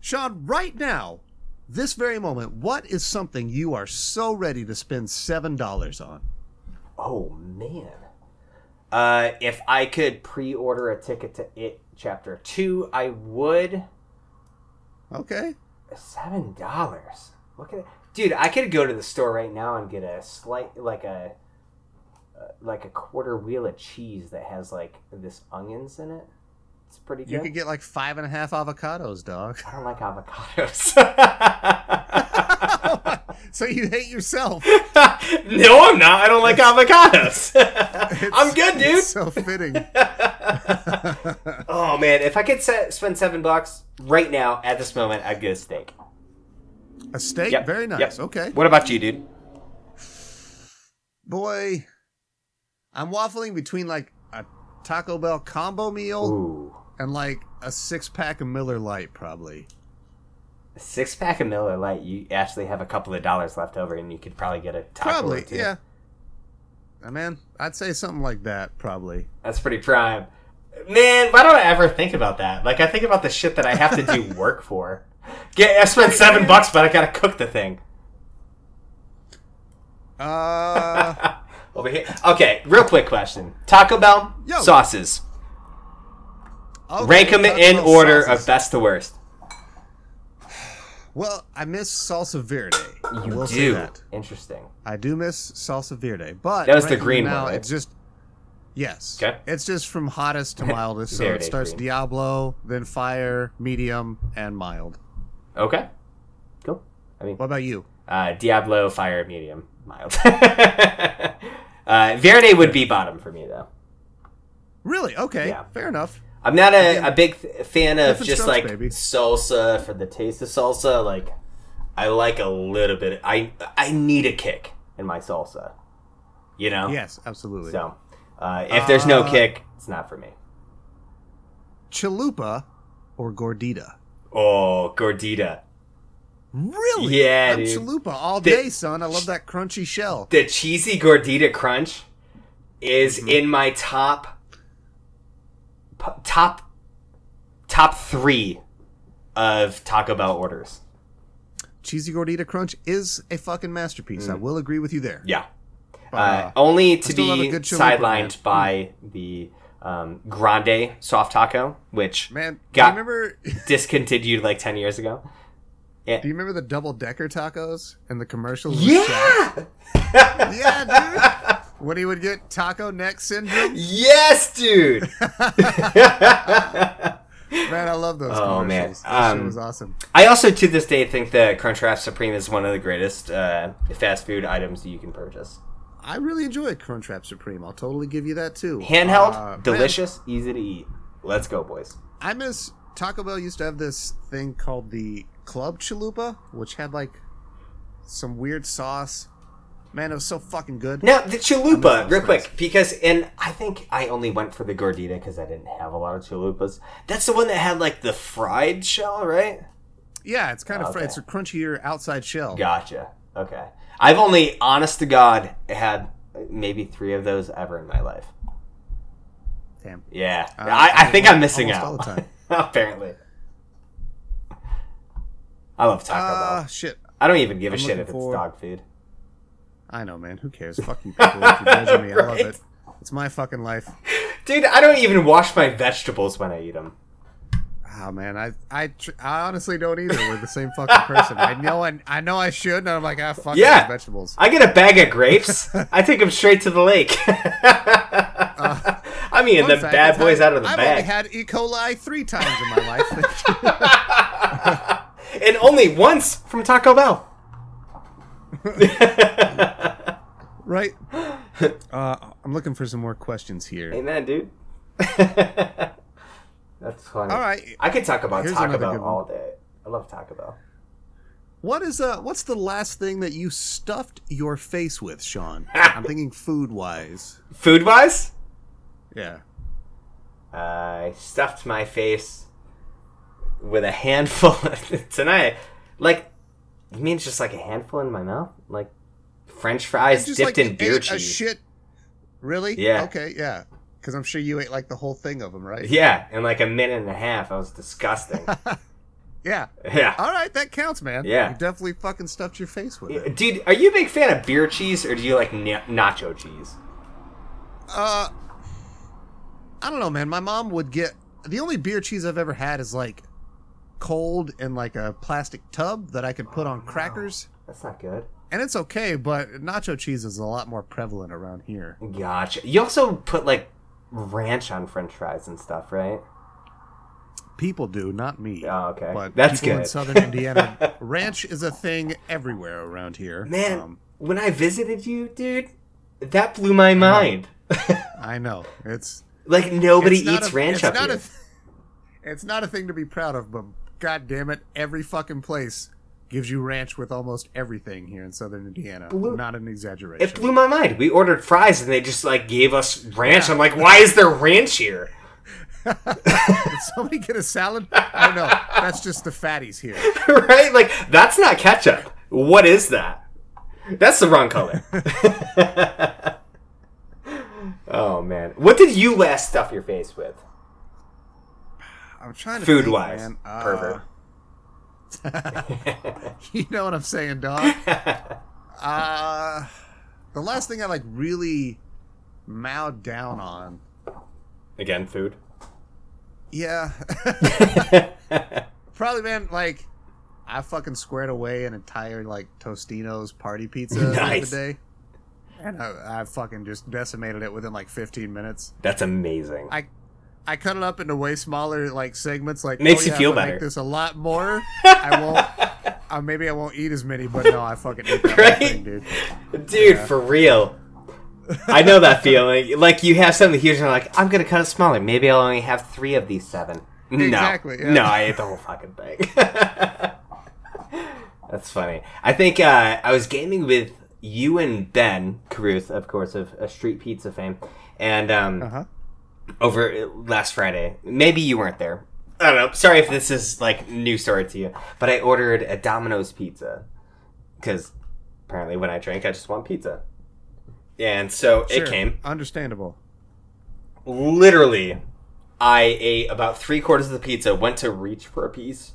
Sean, right now, this very moment, what is something you are so ready to spend seven dollars on? Oh man. Uh, if I could pre-order a ticket to It Chapter Two, I would. Okay, Seven dollars. Look at it, dude. I could go to the store right now and get a slight, like a, uh, like a quarter wheel of cheese that has like this onions in it. It's pretty good. you could get like five and a half avocados, dog. I don't like avocados. so you hate yourself. no, I'm not. I don't like avocados. I'm good, dude. So fitting. Man, if I could se- spend seven bucks right now at this moment, I'd get a steak. A steak, Yep, very nice. yep. Okay. What about you, dude? boy, I'm waffling between like a Taco Bell combo meal Ooh. and like a six pack of Miller Lite, probably. A six pack of Miller Lite, you actually have a couple of dollars left over, and you could probably get a taco. Probably, yeah. Uh, man, I'd say something like that, probably. That's pretty prime. Man, why don't I ever think about that? Like, I think about the shit that I have to do work for. Get, I spent seven bucks, but I gotta cook the thing. Uh, Over here. Okay, real quick question: Taco Bell Yo. sauces. okay, Rank them Taco in Bell order sauces. of best to worst. Well, I miss salsa verde. You will do. that. Interesting. I do miss salsa verde, but That was the green now, one, right? It's just yes. Okay. It's just from hottest to mildest. so it starts green. Diablo, then fire, medium, and mild. Okay. Cool. I mean, What about you? uh, Diablo, fire, medium, mild. uh, Verde would be bottom for me, though. Really? Okay. Yeah. Fair enough. I'm not a, Again, a big fan of just strokes, like baby. salsa for the taste of salsa. Like, I like a little bit. I I need a kick in my salsa. You know. Yes, absolutely. So, uh, if there's no Uh, kick, it's not for me. Chalupa or gordita? Oh, gordita. Really? Yeah, I'm dude. chalupa all The- day, son. I love that crunchy shell. The cheesy gordita crunch is Mm-hmm. in my top top top three of Taco Bell orders. Cheesy gordita crunch is a fucking masterpiece. I will agree with you there. Mm. Yeah. Uh, Uh, only to still love a be sidelined by the um, Grande soft taco, which Man, Got- do you remember? discontinued like ten years ago. Do you remember the double decker tacos and the commercials? Yeah, yeah, dude. when he would get taco neck syndrome. yes, dude. Man, I love those Oh, man. commercials. That Um, was awesome. I also, to this day, think the Crunchwrap Supreme is one of the greatest uh, fast food items you can purchase. I really enjoy Crunchwrap Supreme. I'll totally give you that too. Handheld, Uh, man, delicious, easy to eat. Let's go, boys. I miss Taco Bell used to have this thing called the Club Chalupa, which had like some weird sauce. Man, it was so fucking good. Now the chalupa, real quick, because and I think I only went for the gordita because I didn't have a lot of chalupas. That's the one that had like the fried shell, right? Yeah, it's kind of Okay. it's a crunchier outside shell. Gotcha. Okay, I've only, honest to God, had maybe three of those ever in my life. Damn. Yeah, Uh, I, I think I'm missing out. all the time. Apparently, I love Taco Ah, Bell. shit. I don't even give a I'm shit looking if it's dog food. I know, man. Who cares? Fuck you people if judging me. I love it. It's my fucking life. Dude, I don't even wash my vegetables when I eat them. Oh man, I I, tr- I honestly don't either. We're the same fucking person. I know I, I know I should, and I'm like, ah, fuck Yeah. vegetables. I get a bag of grapes. I take them straight to the lake. I mean, the fact, bad boys out of the I've only bag, had E. coli three times in my life. and only once from Taco Bell. right? Uh, I'm looking for some more questions here. Amen, dude. That's funny. All right. I could talk about Here's Taco Bell all day. I love Taco Bell. What is uh what's the last thing that you stuffed your face with, Sean? I'm thinking food wise. Food wise, Yeah. I stuffed my face with a handful tonight. Like, you mean it's just like a handful in my mouth? Like French fries dipped like in beer cheese. shit. Really? Yeah. Okay, yeah. Because I'm sure you ate like the whole thing of them, right? Yeah, in like a minute and a half. I was disgusting. Yeah. yeah. All right, that counts, man. Yeah. You definitely fucking stuffed your face with it. Dude, are you a big fan of beer cheese or do you like na- nacho cheese? Uh, I don't know, man. My mom would get the only beer cheese I've ever had is like cold in like a plastic tub that I could put on crackers, That's not good. and it's okay. But nacho cheese is a lot more prevalent around here. Gotcha. You also put like ranch on french fries and stuff, right? People do, not me. Oh, okay. But That's people good. in southern Indiana, ranch is a thing everywhere around here. Man, Um, when I visited you, dude, that blew my mind. I know it's like nobody it's eats a- ranch up here. A, it's not a thing to be proud of, but god damn it, every fucking place gives you ranch with almost everything here in Southern Indiana. Blue- Not an exaggeration. It blew my mind. We ordered fries and they just like gave us ranch. I'm like, why is there ranch here? Did somebody get a salad? Oh no, that's just the fatties here. right? Like that's not ketchup. What is that? That's the wrong color. oh man, what did you last stuff your face with? I'm trying to Food think, wise, man. Uh, pervert. You know what I'm saying, dog? uh, the last thing I like really mowed down on. Again, food. Yeah. Probably, man, like, I fucking squared away an entire, like, Tostino's party pizza the Nice. other day. And I, I fucking just decimated it within, like, 15 minutes. That's amazing. I I cut it up into way smaller, like, segments. Like, Makes oh, you yeah, feel better. Make this a lot more. I won't. Uh, maybe I won't eat as many, but no, I fucking ate that Right? thing, dude. Dude, for real. I know that feeling. Like you have something huge and you're like, I'm gonna cut it smaller. Maybe I'll only have three of these seven. Exactly, No. yeah. No, I ate the whole fucking thing. That's funny. I think uh, I was gaming with you and Ben Caruth, of course, of a street pizza fame. And um, Uh huh. Over uh, last Friday. Maybe you weren't there. I don't know. Sorry if this is like new story to you, but I ordered a Domino's pizza because apparently when I drink, I just want pizza. And so it came. Understandable. Literally, I ate about three quarters of the pizza, went to reach for a piece,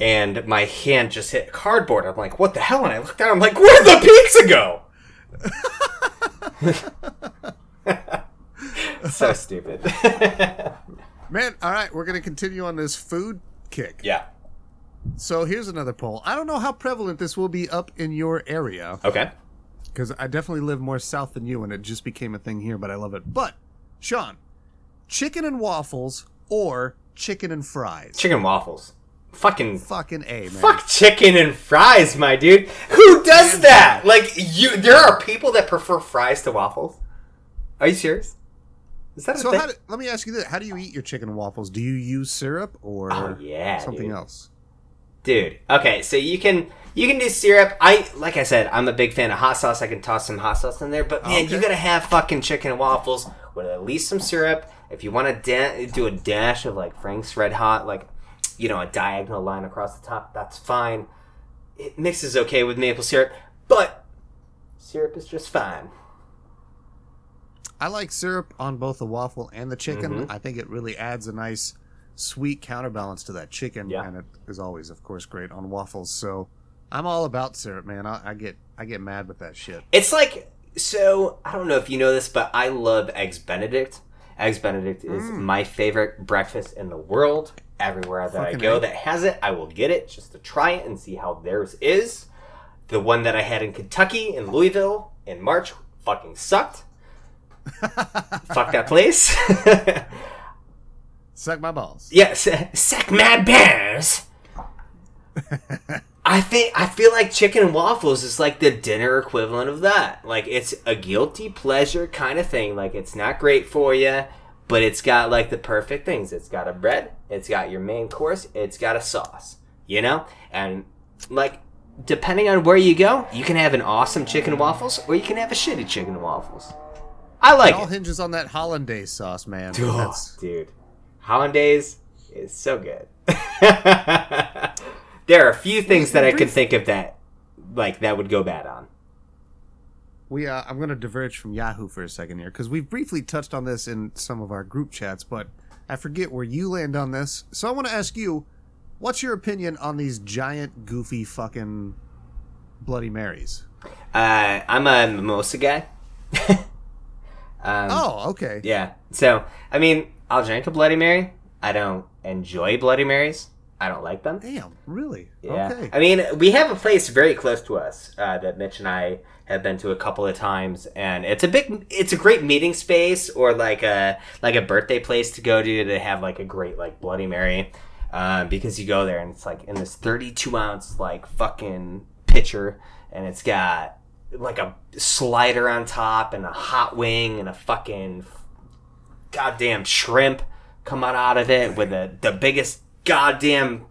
and my hand just hit cardboard. I'm like, what the hell? And I looked down, I'm like, where'd the pizza go? so stupid. Man, all right, we're going to continue on this food kick. yeah. So here's another poll. I don't know how prevalent this will be up in your area Okay. because I definitely live more south than you and it just became a thing here, but I love it. But, Sean, chicken and waffles or chicken and fries? Chicken waffles. Fucking Fucking A, man. fuck chicken and fries, my dude. Who does that? Like you there are people that prefer fries to waffles. Are you serious? Is that a So thing? how do, let me ask you this: How do you eat your chicken and waffles? Do you use syrup or Oh, yeah, something dude. else? Dude. Okay, so you can you can do syrup. I like I said, I'm a big fan of hot sauce. I can toss some hot sauce in there, but man, Okay. you gotta have fucking chicken and waffles with at least some syrup. If you want to da- do a dash of like Frank's Red Hot, like you know, a diagonal line across the top, that's fine. It mixes okay with maple syrup, but syrup is just fine. I like syrup on both the waffle and the chicken. Mhm. I think it really adds a nice sweet counterbalance to that chicken, Yeah. and it is always, of course, great on waffles. So I'm all about syrup, man. I, I get I get mad with that shit. It's like so. I don't know if you know this, but I love eggs Benedict. Eggs Benedict is Mm. my favorite breakfast in the world. Everywhere that I go A. that has it, I will get it just to try it and see how theirs is. The one that I had in Kentucky in Louisville in March fucking sucked. Fuck that place. Suck my balls. Yes, suck my bears. I think I feel like chicken and waffles is like the dinner equivalent of that. Like it's a guilty pleasure kind of thing. Like it's not great for you, but it's got like the perfect things. It's got a bread, it's got your main course, it's got a sauce. You know, and like depending on where you go, you can have an awesome chicken and waffles, or you can have a shitty chicken and waffles. I like it all it. hinges on that hollandaise sauce, man. Oh, dude, hollandaise is so good. there are a few things that I could think of that, like that would go bad on. we uh, I'm going to diverge from Yahoo for a second here because we've briefly touched on this in some of our group chats, but I forget where you land on this. So I want to ask you, what's your opinion on these giant, goofy, fucking Bloody Marys? Uh, I'm a mimosa guy. um, Oh, okay. yeah. So I mean, I'll drink a Bloody Mary. I don't enjoy Bloody Marys. I don't like them. Damn, really? Yeah. Okay. I mean, we have a place very close to us uh, that Mitch and I have been to a couple of times, and it's a big, it's a great meeting space or like a like a birthday place to go to to have like a great like Bloody Mary, um, because you go there and it's like in this thirty-two ounce like fucking pitcher, and it's got like a slider on top and a hot wing and a fucking goddamn shrimp coming out of it with the the biggest goddamn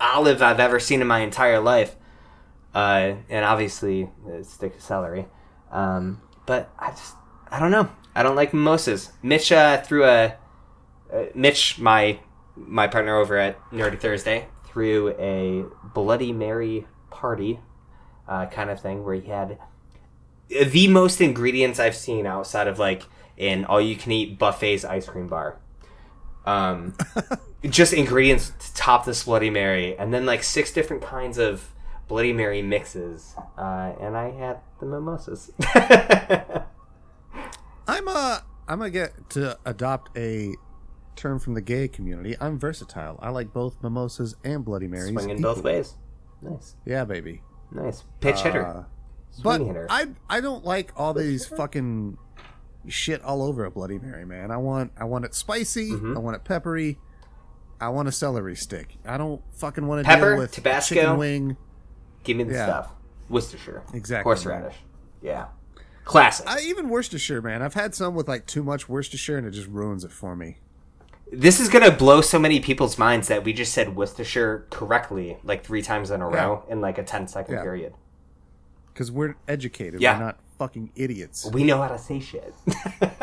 olive I've ever seen in my entire life. Uh, and obviously, a stick of celery. Um, but I just, I don't know. I don't like mimosas. Mitch uh, threw a, uh, Mitch, my my partner over at Nerdy Thursday, threw a Bloody Mary party uh, kind of thing where he had the most ingredients I've seen outside of like an all you can eat buffets ice cream bar. Um, just ingredients to top this Bloody Mary, and then like six different kinds of Bloody Mary mixes, uh, and I had the mimosas. I'm uh I'm gonna get to adopt a term from the gay community. I'm versatile. I like both mimosas and Bloody Marys. Swinging both ways. Nice, Yeah, baby. nice pitch hitter, Uh, but hitter. I I don't like all these fucking shit all over a Bloody Mary, man. I want I want it spicy. Mhm. I want it peppery. I want a celery stick. I don't fucking want to Pepper, deal with Tabasco. chicken wing. Give me the yeah. stuff. Worcestershire, Exactly, horseradish. Yeah, classic. I even Worcestershire, man. I've had some with like too much Worcestershire, and it just ruins it for me. This is gonna blow so many people's minds that we just said Worcestershire correctly like three times in a Yeah. row in like a 10 second Yeah. period. Because we're educated. Yeah. We're not fucking idiots. We know how to say shit.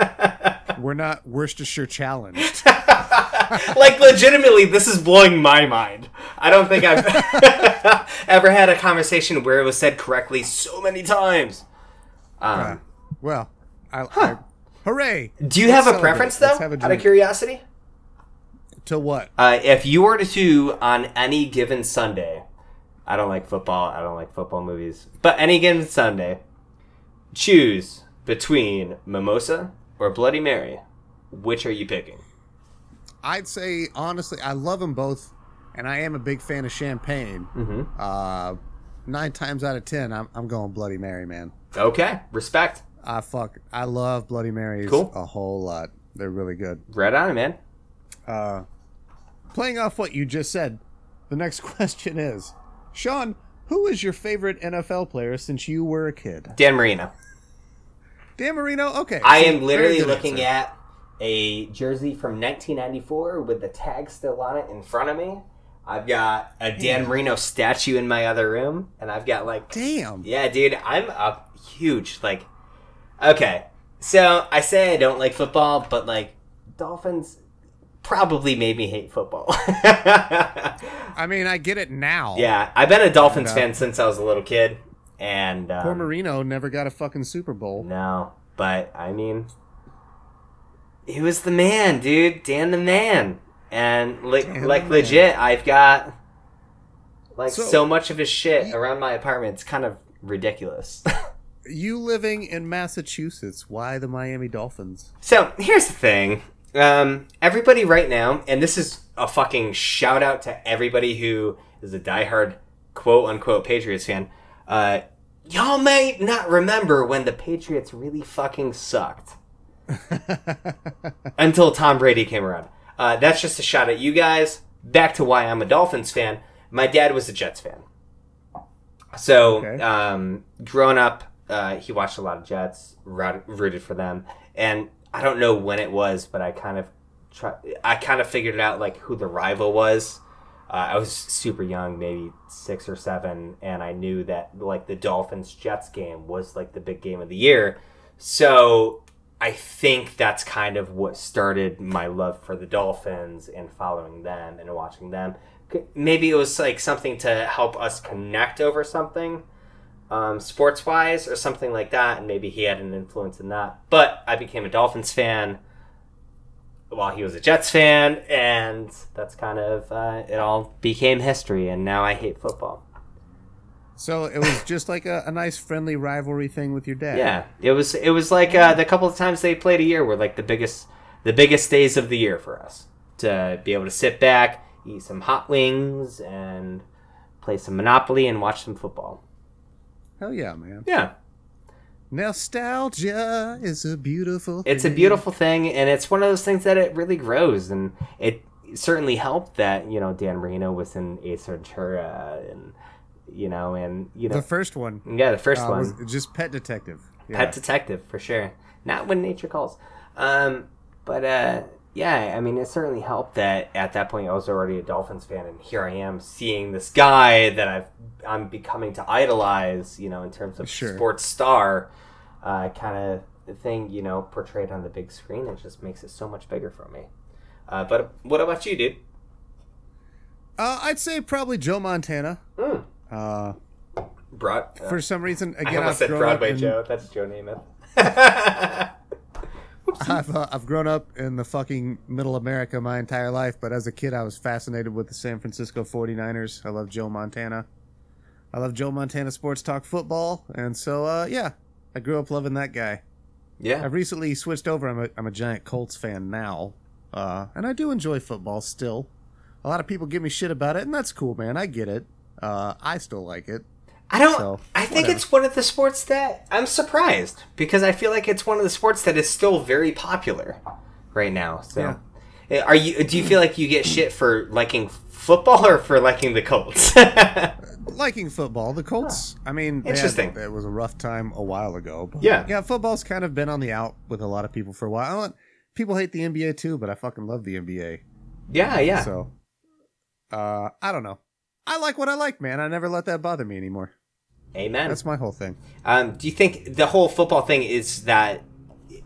We're not Worcestershire challenged. like legitimately, this is blowing my mind. I don't think I've ever had a conversation where it was said correctly so many times. Um, Uh, well, I, I hooray! do you Let's have a preference though? A out of curiosity, To what? uh, if you were to on any given Sunday, I don't like football. I don't like football movies, but any given Sunday, choose between mimosa or Bloody Mary. Which are you picking? I'd say honestly, I love them both, and I am a big fan of champagne. Mm-hmm. Uh, nine times out of ten, I'm, I'm going Bloody Mary, man. Okay, respect. I fuck, I love Bloody Marys Cool. a whole lot. They're really good. Right on, man. Uh, playing off what you just said, the next question is, Sean, who is your favorite NFL player since you were a kid? Dan Marino. Dan Marino. Okay, I so am literally looking answer. at a jersey from 1994 with the tag still on it in front of me. I've got a Dan Marino statue in my other room, and I've got like, Damn. yeah, dude, I'm a huge like. Okay, so I say I don't like football, but like Dolphins probably made me hate football. I mean, I get it now. yeah, I've been a Dolphins No. fan since I was a little kid, and um, Poor Marino never got a fucking Super Bowl. No, but I mean, he was the man, dude. Dan the man, and like, Dan like legit, I've got like so, So- much of his shit around my apartment. It's kind of ridiculous. You living in Massachusetts, why the Miami Dolphins? so here's the thing. Um, everybody right now, and this is a fucking shout out to everybody who is a diehard quote unquote Patriots fan. Uh, y'all may not remember when the Patriots really fucking sucked. until Tom Brady came around. Uh, that's just a shot at you guys. Back to why I'm a Dolphins fan. My dad was a Jets fan. So, Okay. um, growing up, uh, he watched a lot of Jets, rooted for them, and I don't know when it was, but I kind of, try- I kind of figured out like who the rival was. Uh, I was super young, maybe six or seven, and I knew that like the Dolphins Jets game was like the big game of the year. So I think that's kind of what started my love for the Dolphins and following them and watching them. Maybe it was like something to help us connect over something, um, sports wise, or something like that, and maybe he had an influence in that. But I became a Dolphins fan while he was a Jets fan, and that's kind of uh, it all became history. And now I hate football. So it was just like a, a nice friendly rivalry thing with your dad. Yeah, it was it was like uh, the couple of times they played a year were like the biggest the biggest days of the year for us to be able to sit back, eat some hot wings, and play some Monopoly and watch some football. Hell yeah, man. Yeah, Nostalgia is a beautiful. it's a beautiful thing, and it's one of those things that it really grows, and it certainly helped that you know Dan Marino was in Ace Ventura, and you know, and you know, The first one yeah, the first uh, one. just Pet Detective. Yeah. Pet Detective for sure. Not when nature calls. Um, but uh, Yeah, I mean, it certainly helped that at that point I was already a Dolphins fan, and here I am seeing this guy that I've I'm becoming to idolize, you know, in terms of Sure. sports star uh, kind of thing, you know, portrayed on the big screen. It just makes it so much bigger for me. Uh, but what about you, dude? Uh, I'd say probably Joe Montana. Mm. Uh, Broad. uh, for some reason, I again, almost I've said Broadway in, Joe. That's Joe Namath. I've, uh, I've grown up in the fucking middle America my entire life, but as a kid, I was fascinated with the San Francisco 49ers. I love Joe Montana. I love Joe Montana sports talk football, and so uh, yeah, I grew up loving that guy. yeah. I've recently switched over. I'm a, I'm a giant Colts fan now, uh, and I do enjoy football still. A lot of people give me shit about it, and that's cool, man. I get it. Uh, I still like it. I don't. So, I think whatever. it's one of the sports that I'm surprised because I feel like it's one of the sports that is still very popular right now. So, Uh, are you? Do you feel like you get shit for liking football or for liking the Colts? liking football. The Colts. I mean, they had- Interesting. It was a rough time a while ago. But Yeah. yeah. Football's kind of been on the out with a lot of people for a while. People hate the NBA too, but I fucking love the NBA. yeah, yeah. So, uh, I don't know. I like what I like, man. I never let that bother me anymore. Amen. That's my whole thing. Um, do you think the whole football thing is that?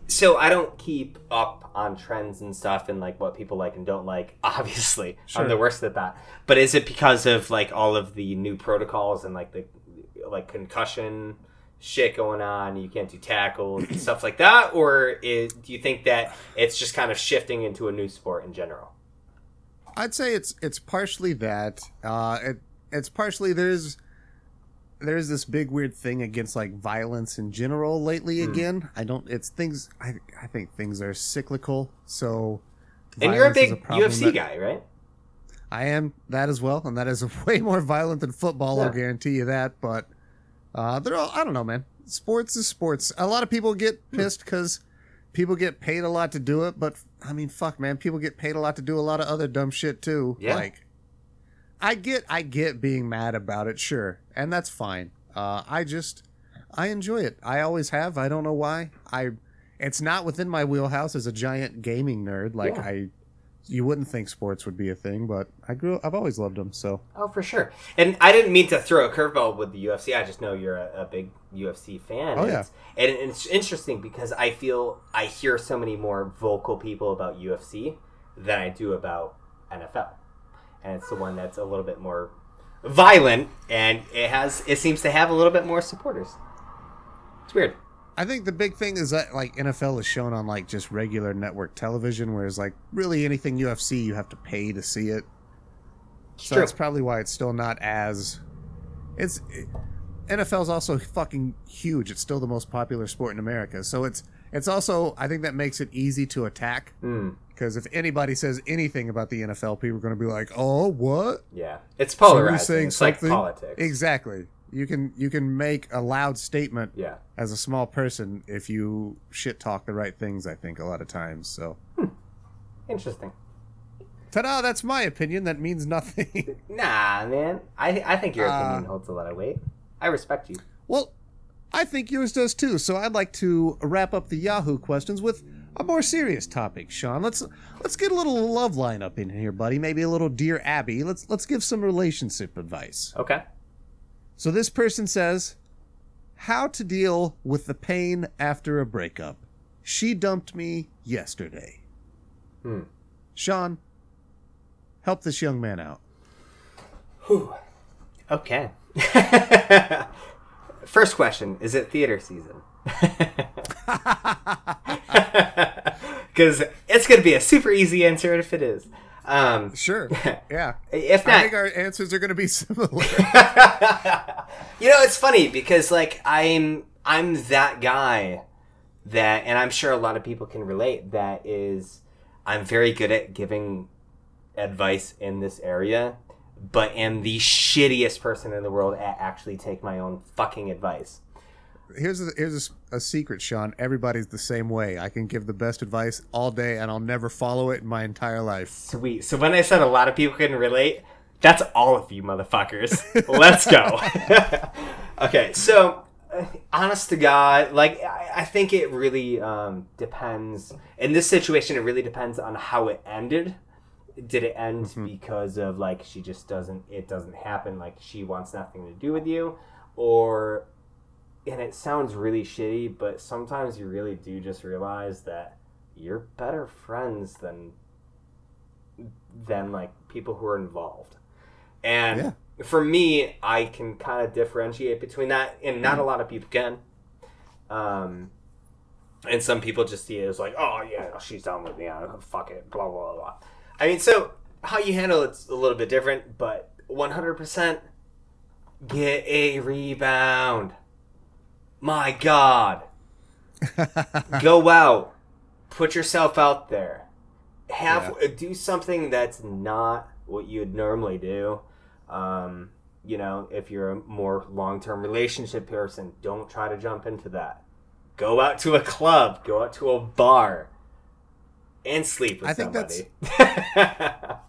So I don't keep up on trends and stuff and like what people like and don't like. Obviously, Sure. I'm the worst at that. But is it because of like all of the new protocols and like the like concussion shit going on? You can't do tackles and stuff like that, or is, do you think that it's just kind of shifting into a new sport in general? I'd say it's it's partially that. Uh, it it's partially there's there's this big weird thing against like violence in general lately. Hmm. Again, I don't. It's things. I I think things are cyclical. So, And you're a big problem UFC that- guy, right? I am that as well, and that is way more violent than football. I'll guarantee you that. But uh, they're all. I don't know, man. Sports is sports. A lot of people get Hmm. pissed because people get paid a lot to do it. But I mean, fuck, man. People get paid a lot to do a lot of other dumb shit too. Yeah. Like, I get, I get being mad about it, sure, and that's fine. Uh, I just, I enjoy it. I always have. I don't know why. I, it's not within my wheelhouse as a giant gaming nerd. Like Yeah. I, you wouldn't think sports would be a thing, but I grew. I've always loved them. So Oh, for sure. And I didn't mean to throw a curveball with the UFC. I just know you're a, a big UFC fan. Oh, and yeah. It's, and it's interesting because I feel I hear so many more vocal people about UFC than I do about NFL. And it's the one that's a little bit more violent and it has it seems to have a little bit more supporters. It's weird. I think the big thing is that like NFL is shown on like just regular network television, whereas like really anything UFC you have to pay to see it. So True. that's probably why it's still not as. It's it, NFL's also fucking huge. It's still the most popular sport in America, so it's it's also I think that makes it easy to attack Mm, because if anybody says anything about the NFL, people are going to be like, "Oh, what?" yeah. It's polarizing. saying it's like politics. Exactly. You can you can make a loud statement Yeah. as a small person if you shit talk the right things. I think a lot of times. So, Interesting. ta-da! That's my opinion. That means nothing. Nah, man. I I think your Uh, opinion holds a lot of weight. I respect you. well, I think yours does too. So I'd like to wrap up the Yahoo questions with a more serious topic, Sean. Let's let's get a little love line up in here, buddy. Maybe a little dear Abby. Let's let's give some relationship advice. Okay. So this person says, "How to deal with the pain after a breakup? She dumped me yesterday." Hmm. Sean, help this young man out. Whew. Okay. First question: Is it theater season? Because it's going to be a super easy answer if it is. Um, Sure. Yeah. if not, I think our answers are going to be similar. you know, it's funny because like I'm I'm that guy that, and I'm sure a lot of people can relate. That is, I'm very good at giving advice in this area, but am the shittiest person in the world at actually take my own fucking advice. here's a, here's a a, secret, Sean. Everybody's the same way. I can give the best advice all day, and I'll never follow it in my entire life. Sweet. So when I said a lot of people couldn't relate, that's all of you motherfuckers. Let's go. okay, so uh, honest to God, like I, I think it really um, depends. In this situation, it really depends on how it ended. Did it end Mhm. because of like she just doesn't? It doesn't happen. Like she wants nothing to do with you, or and it sounds really shitty, but sometimes you really do just realize that you're better friends than than like people who are involved. And Yeah. for me, I can kind of differentiate between that, and not a lot of people can. Um, and some people just see it as like, oh yeah, she's done with me, uh, fuck it, blah blah blah. I mean, so how you handle it's a little bit different, but one hundred percent get a rebound. My God, go out, put yourself out there, have do something that's not what you'd normally do. Um, you know, if you're a more long term relationship person, don't try to jump into that. Go out to a club, go out to a bar, and sleep with I think somebody. That's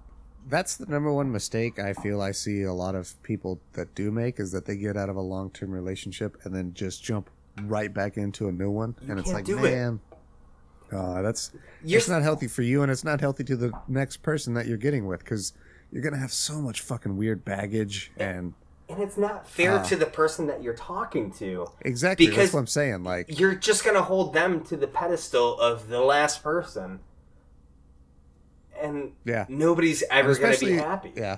the number one mistake I feel I see a lot of people that do make is that they get out of a long term relationship and then just jump right back into a new one. You and it's like, do it. man, uh, that's You're it's not healthy for you and it's not healthy to the next person that you're getting with because you're going to have so much fucking weird baggage and and it's not fair Ah. to the person that you're talking to. exactly Because- that's what I'm saying. Like, You're just gonna hold them to the pedestal of the last person, and yeah. nobody's ever gonna be happy. Yeah.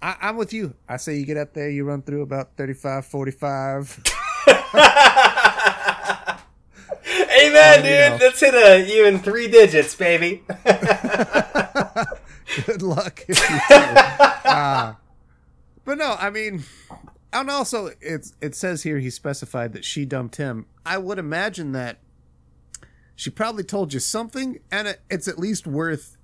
I, I'm with you. I say you get up there, you run through about 35, 45. Amen, Um, you dude. know. Let's hit a you in three digits, baby. Good luck. Uh, but no, I mean, and also it's it says here he specified that she dumped him. I would imagine that she probably told you something, and it, it's at least worth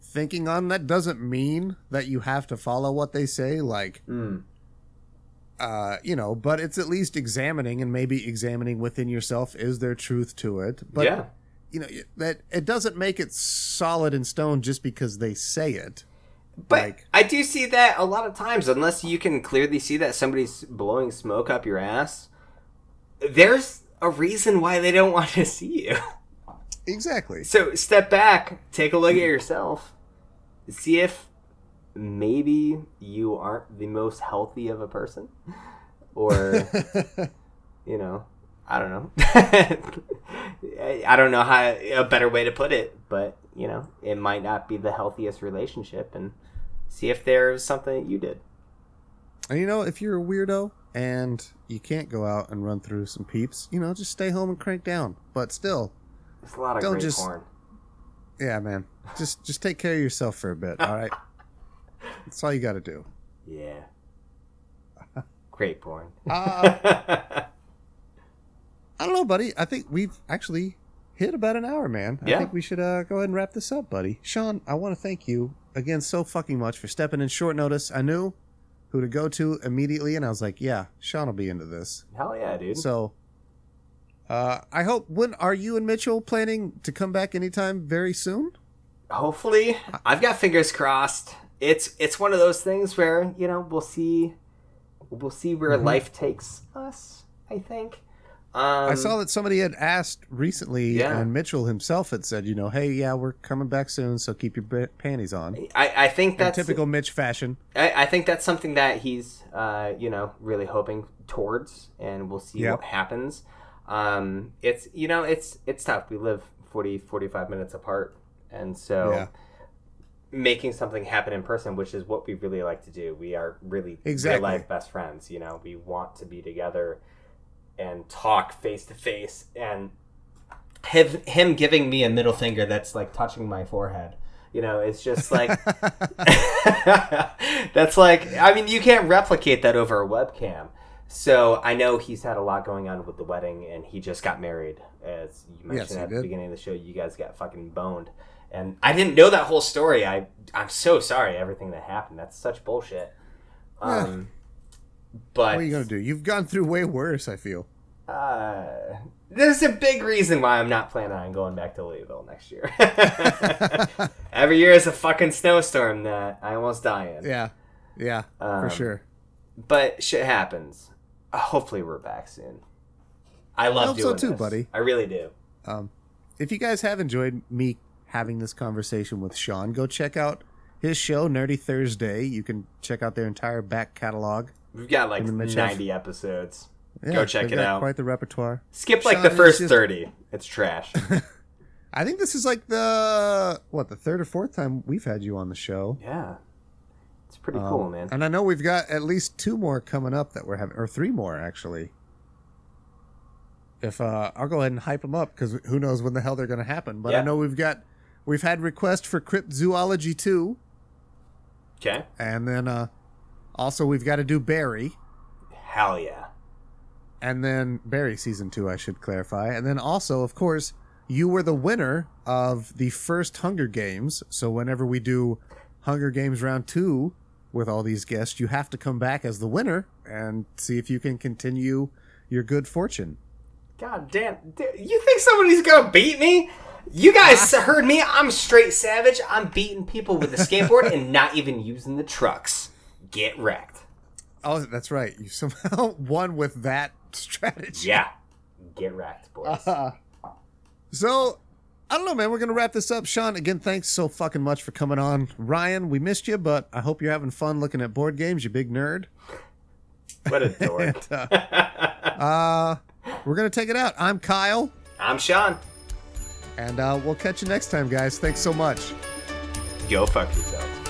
thinking on. That doesn't mean that you have to follow what they say. Like, Hmm. uh, you know, but it's at least examining and maybe examining within yourself. Is there truth to it? But yeah, you know that it doesn't make it solid in stone just because they say it. but like- I do see that a lot of times. Unless you can clearly see that somebody's blowing smoke up your ass, there's a reason why they don't want to see you. Exactly. So step back, take a look at yourself, see if maybe you aren't the most healthy of a person, or you know, I don't know. I don't know how a better way to put it, but you know, it might not be the healthiest relationship, and see if there's something that you did. and you know, if you're a weirdo and you can't go out and run through some peeps, you know, just stay home and crank down. But still, There's a lot of Don't great just- porn. yeah, man, just just take care of yourself for a bit. All right, that's all you got to do. Yeah. Great porn. Uh, I don't know, buddy. I think we've actually hit about an hour, man. I Yeah. think we should uh, go ahead and wrap this up, buddy. Sean, I want to thank you again so fucking much for stepping in short notice. I knew who to go to immediately, and I was like, yeah, Sean will be into this. Hell yeah, dude. So, uh, I hope. When are you and Mitchell planning to come back anytime very soon? hopefully i've got fingers crossed it's it's one of those things where you know we'll see we'll see where Mhm. life takes us i think um, I saw that somebody had asked recently, Yeah. and Mitchell himself had said, you know, hey, yeah, we're coming back soon, so keep your panties on. I, I think In that's typical Mitch fashion. I, I think that's something that he's uh, you know really hoping towards and we'll see Yep. what happens um, it's you know it's it's tough we live 40 45 minutes apart and so Yeah. making something happen in person which is what we really like to do we are really Exactly. real life best friends you know we want to be together and talk face to face and him, him giving me a middle finger that's like touching my forehead you know it's just like that's like I mean you can't replicate that over a webcam. So I know he's had a lot going on with the wedding and he just got married as you mentioned Yes, at the beginning of the show you guys got fucking boned. And I didn't know that whole story. I I'm so sorry everything that happened. That's such bullshit. Um but what are you gonna do? You've gone through way worse. I feel. uh, there's a big reason why I'm not planning on going back to Louisville next year. Every year is a fucking snowstorm that I almost die in. Yeah, yeah, for Um, sure. But shit happens. Uh, Hopefully, we're back soon. I love hope so too, this. buddy. I really do. Um, if you guys have enjoyed me having this conversation with Sean, go check out his show, Nerdy Thursday. You can check out their entire back catalog. We've got like 90 episodes. Yeah, Go check it got out. Quite the repertoire. Skip like Sean the first just- 30. It's trash. I think this is like the what the third or fourth time we've had you on the show. yeah. It's pretty Um, cool, man. And I know we've got at least two more coming up that we're having, or three more actually. If uh, I'll go ahead and hype them up because who knows when the hell they're going to happen. But I know we've got we've had requests for Cryptozoology two, Okay. and then uh, also we've got to do Barry, Hell yeah. and then Barry season two. I should clarify, and then also of course you were the winner of the first Hunger Games. So whenever we do Hunger Games round two with all these guests, you have to come back as the winner and see if you can continue your good fortune. God damn. You think somebody's gonna beat me? You guys ah. heard me. I'm straight savage. I'm beating people with a skateboard and not even using the trucks. Get wrecked. Oh, that's right. You somehow won with that strategy. Yeah. Get wrecked, boys. Ah. So, I don't know, man. We're going to wrap this up. Sean, again, thanks so fucking much for coming on. Ryan, we missed you, but I hope you're having fun looking at board games, you big nerd. What a dork. Uh, we're going to take it out. I'm Kyle, I'm Sean. and uh, we'll catch you next time, guys. Thanks so much. Go fuck yourself.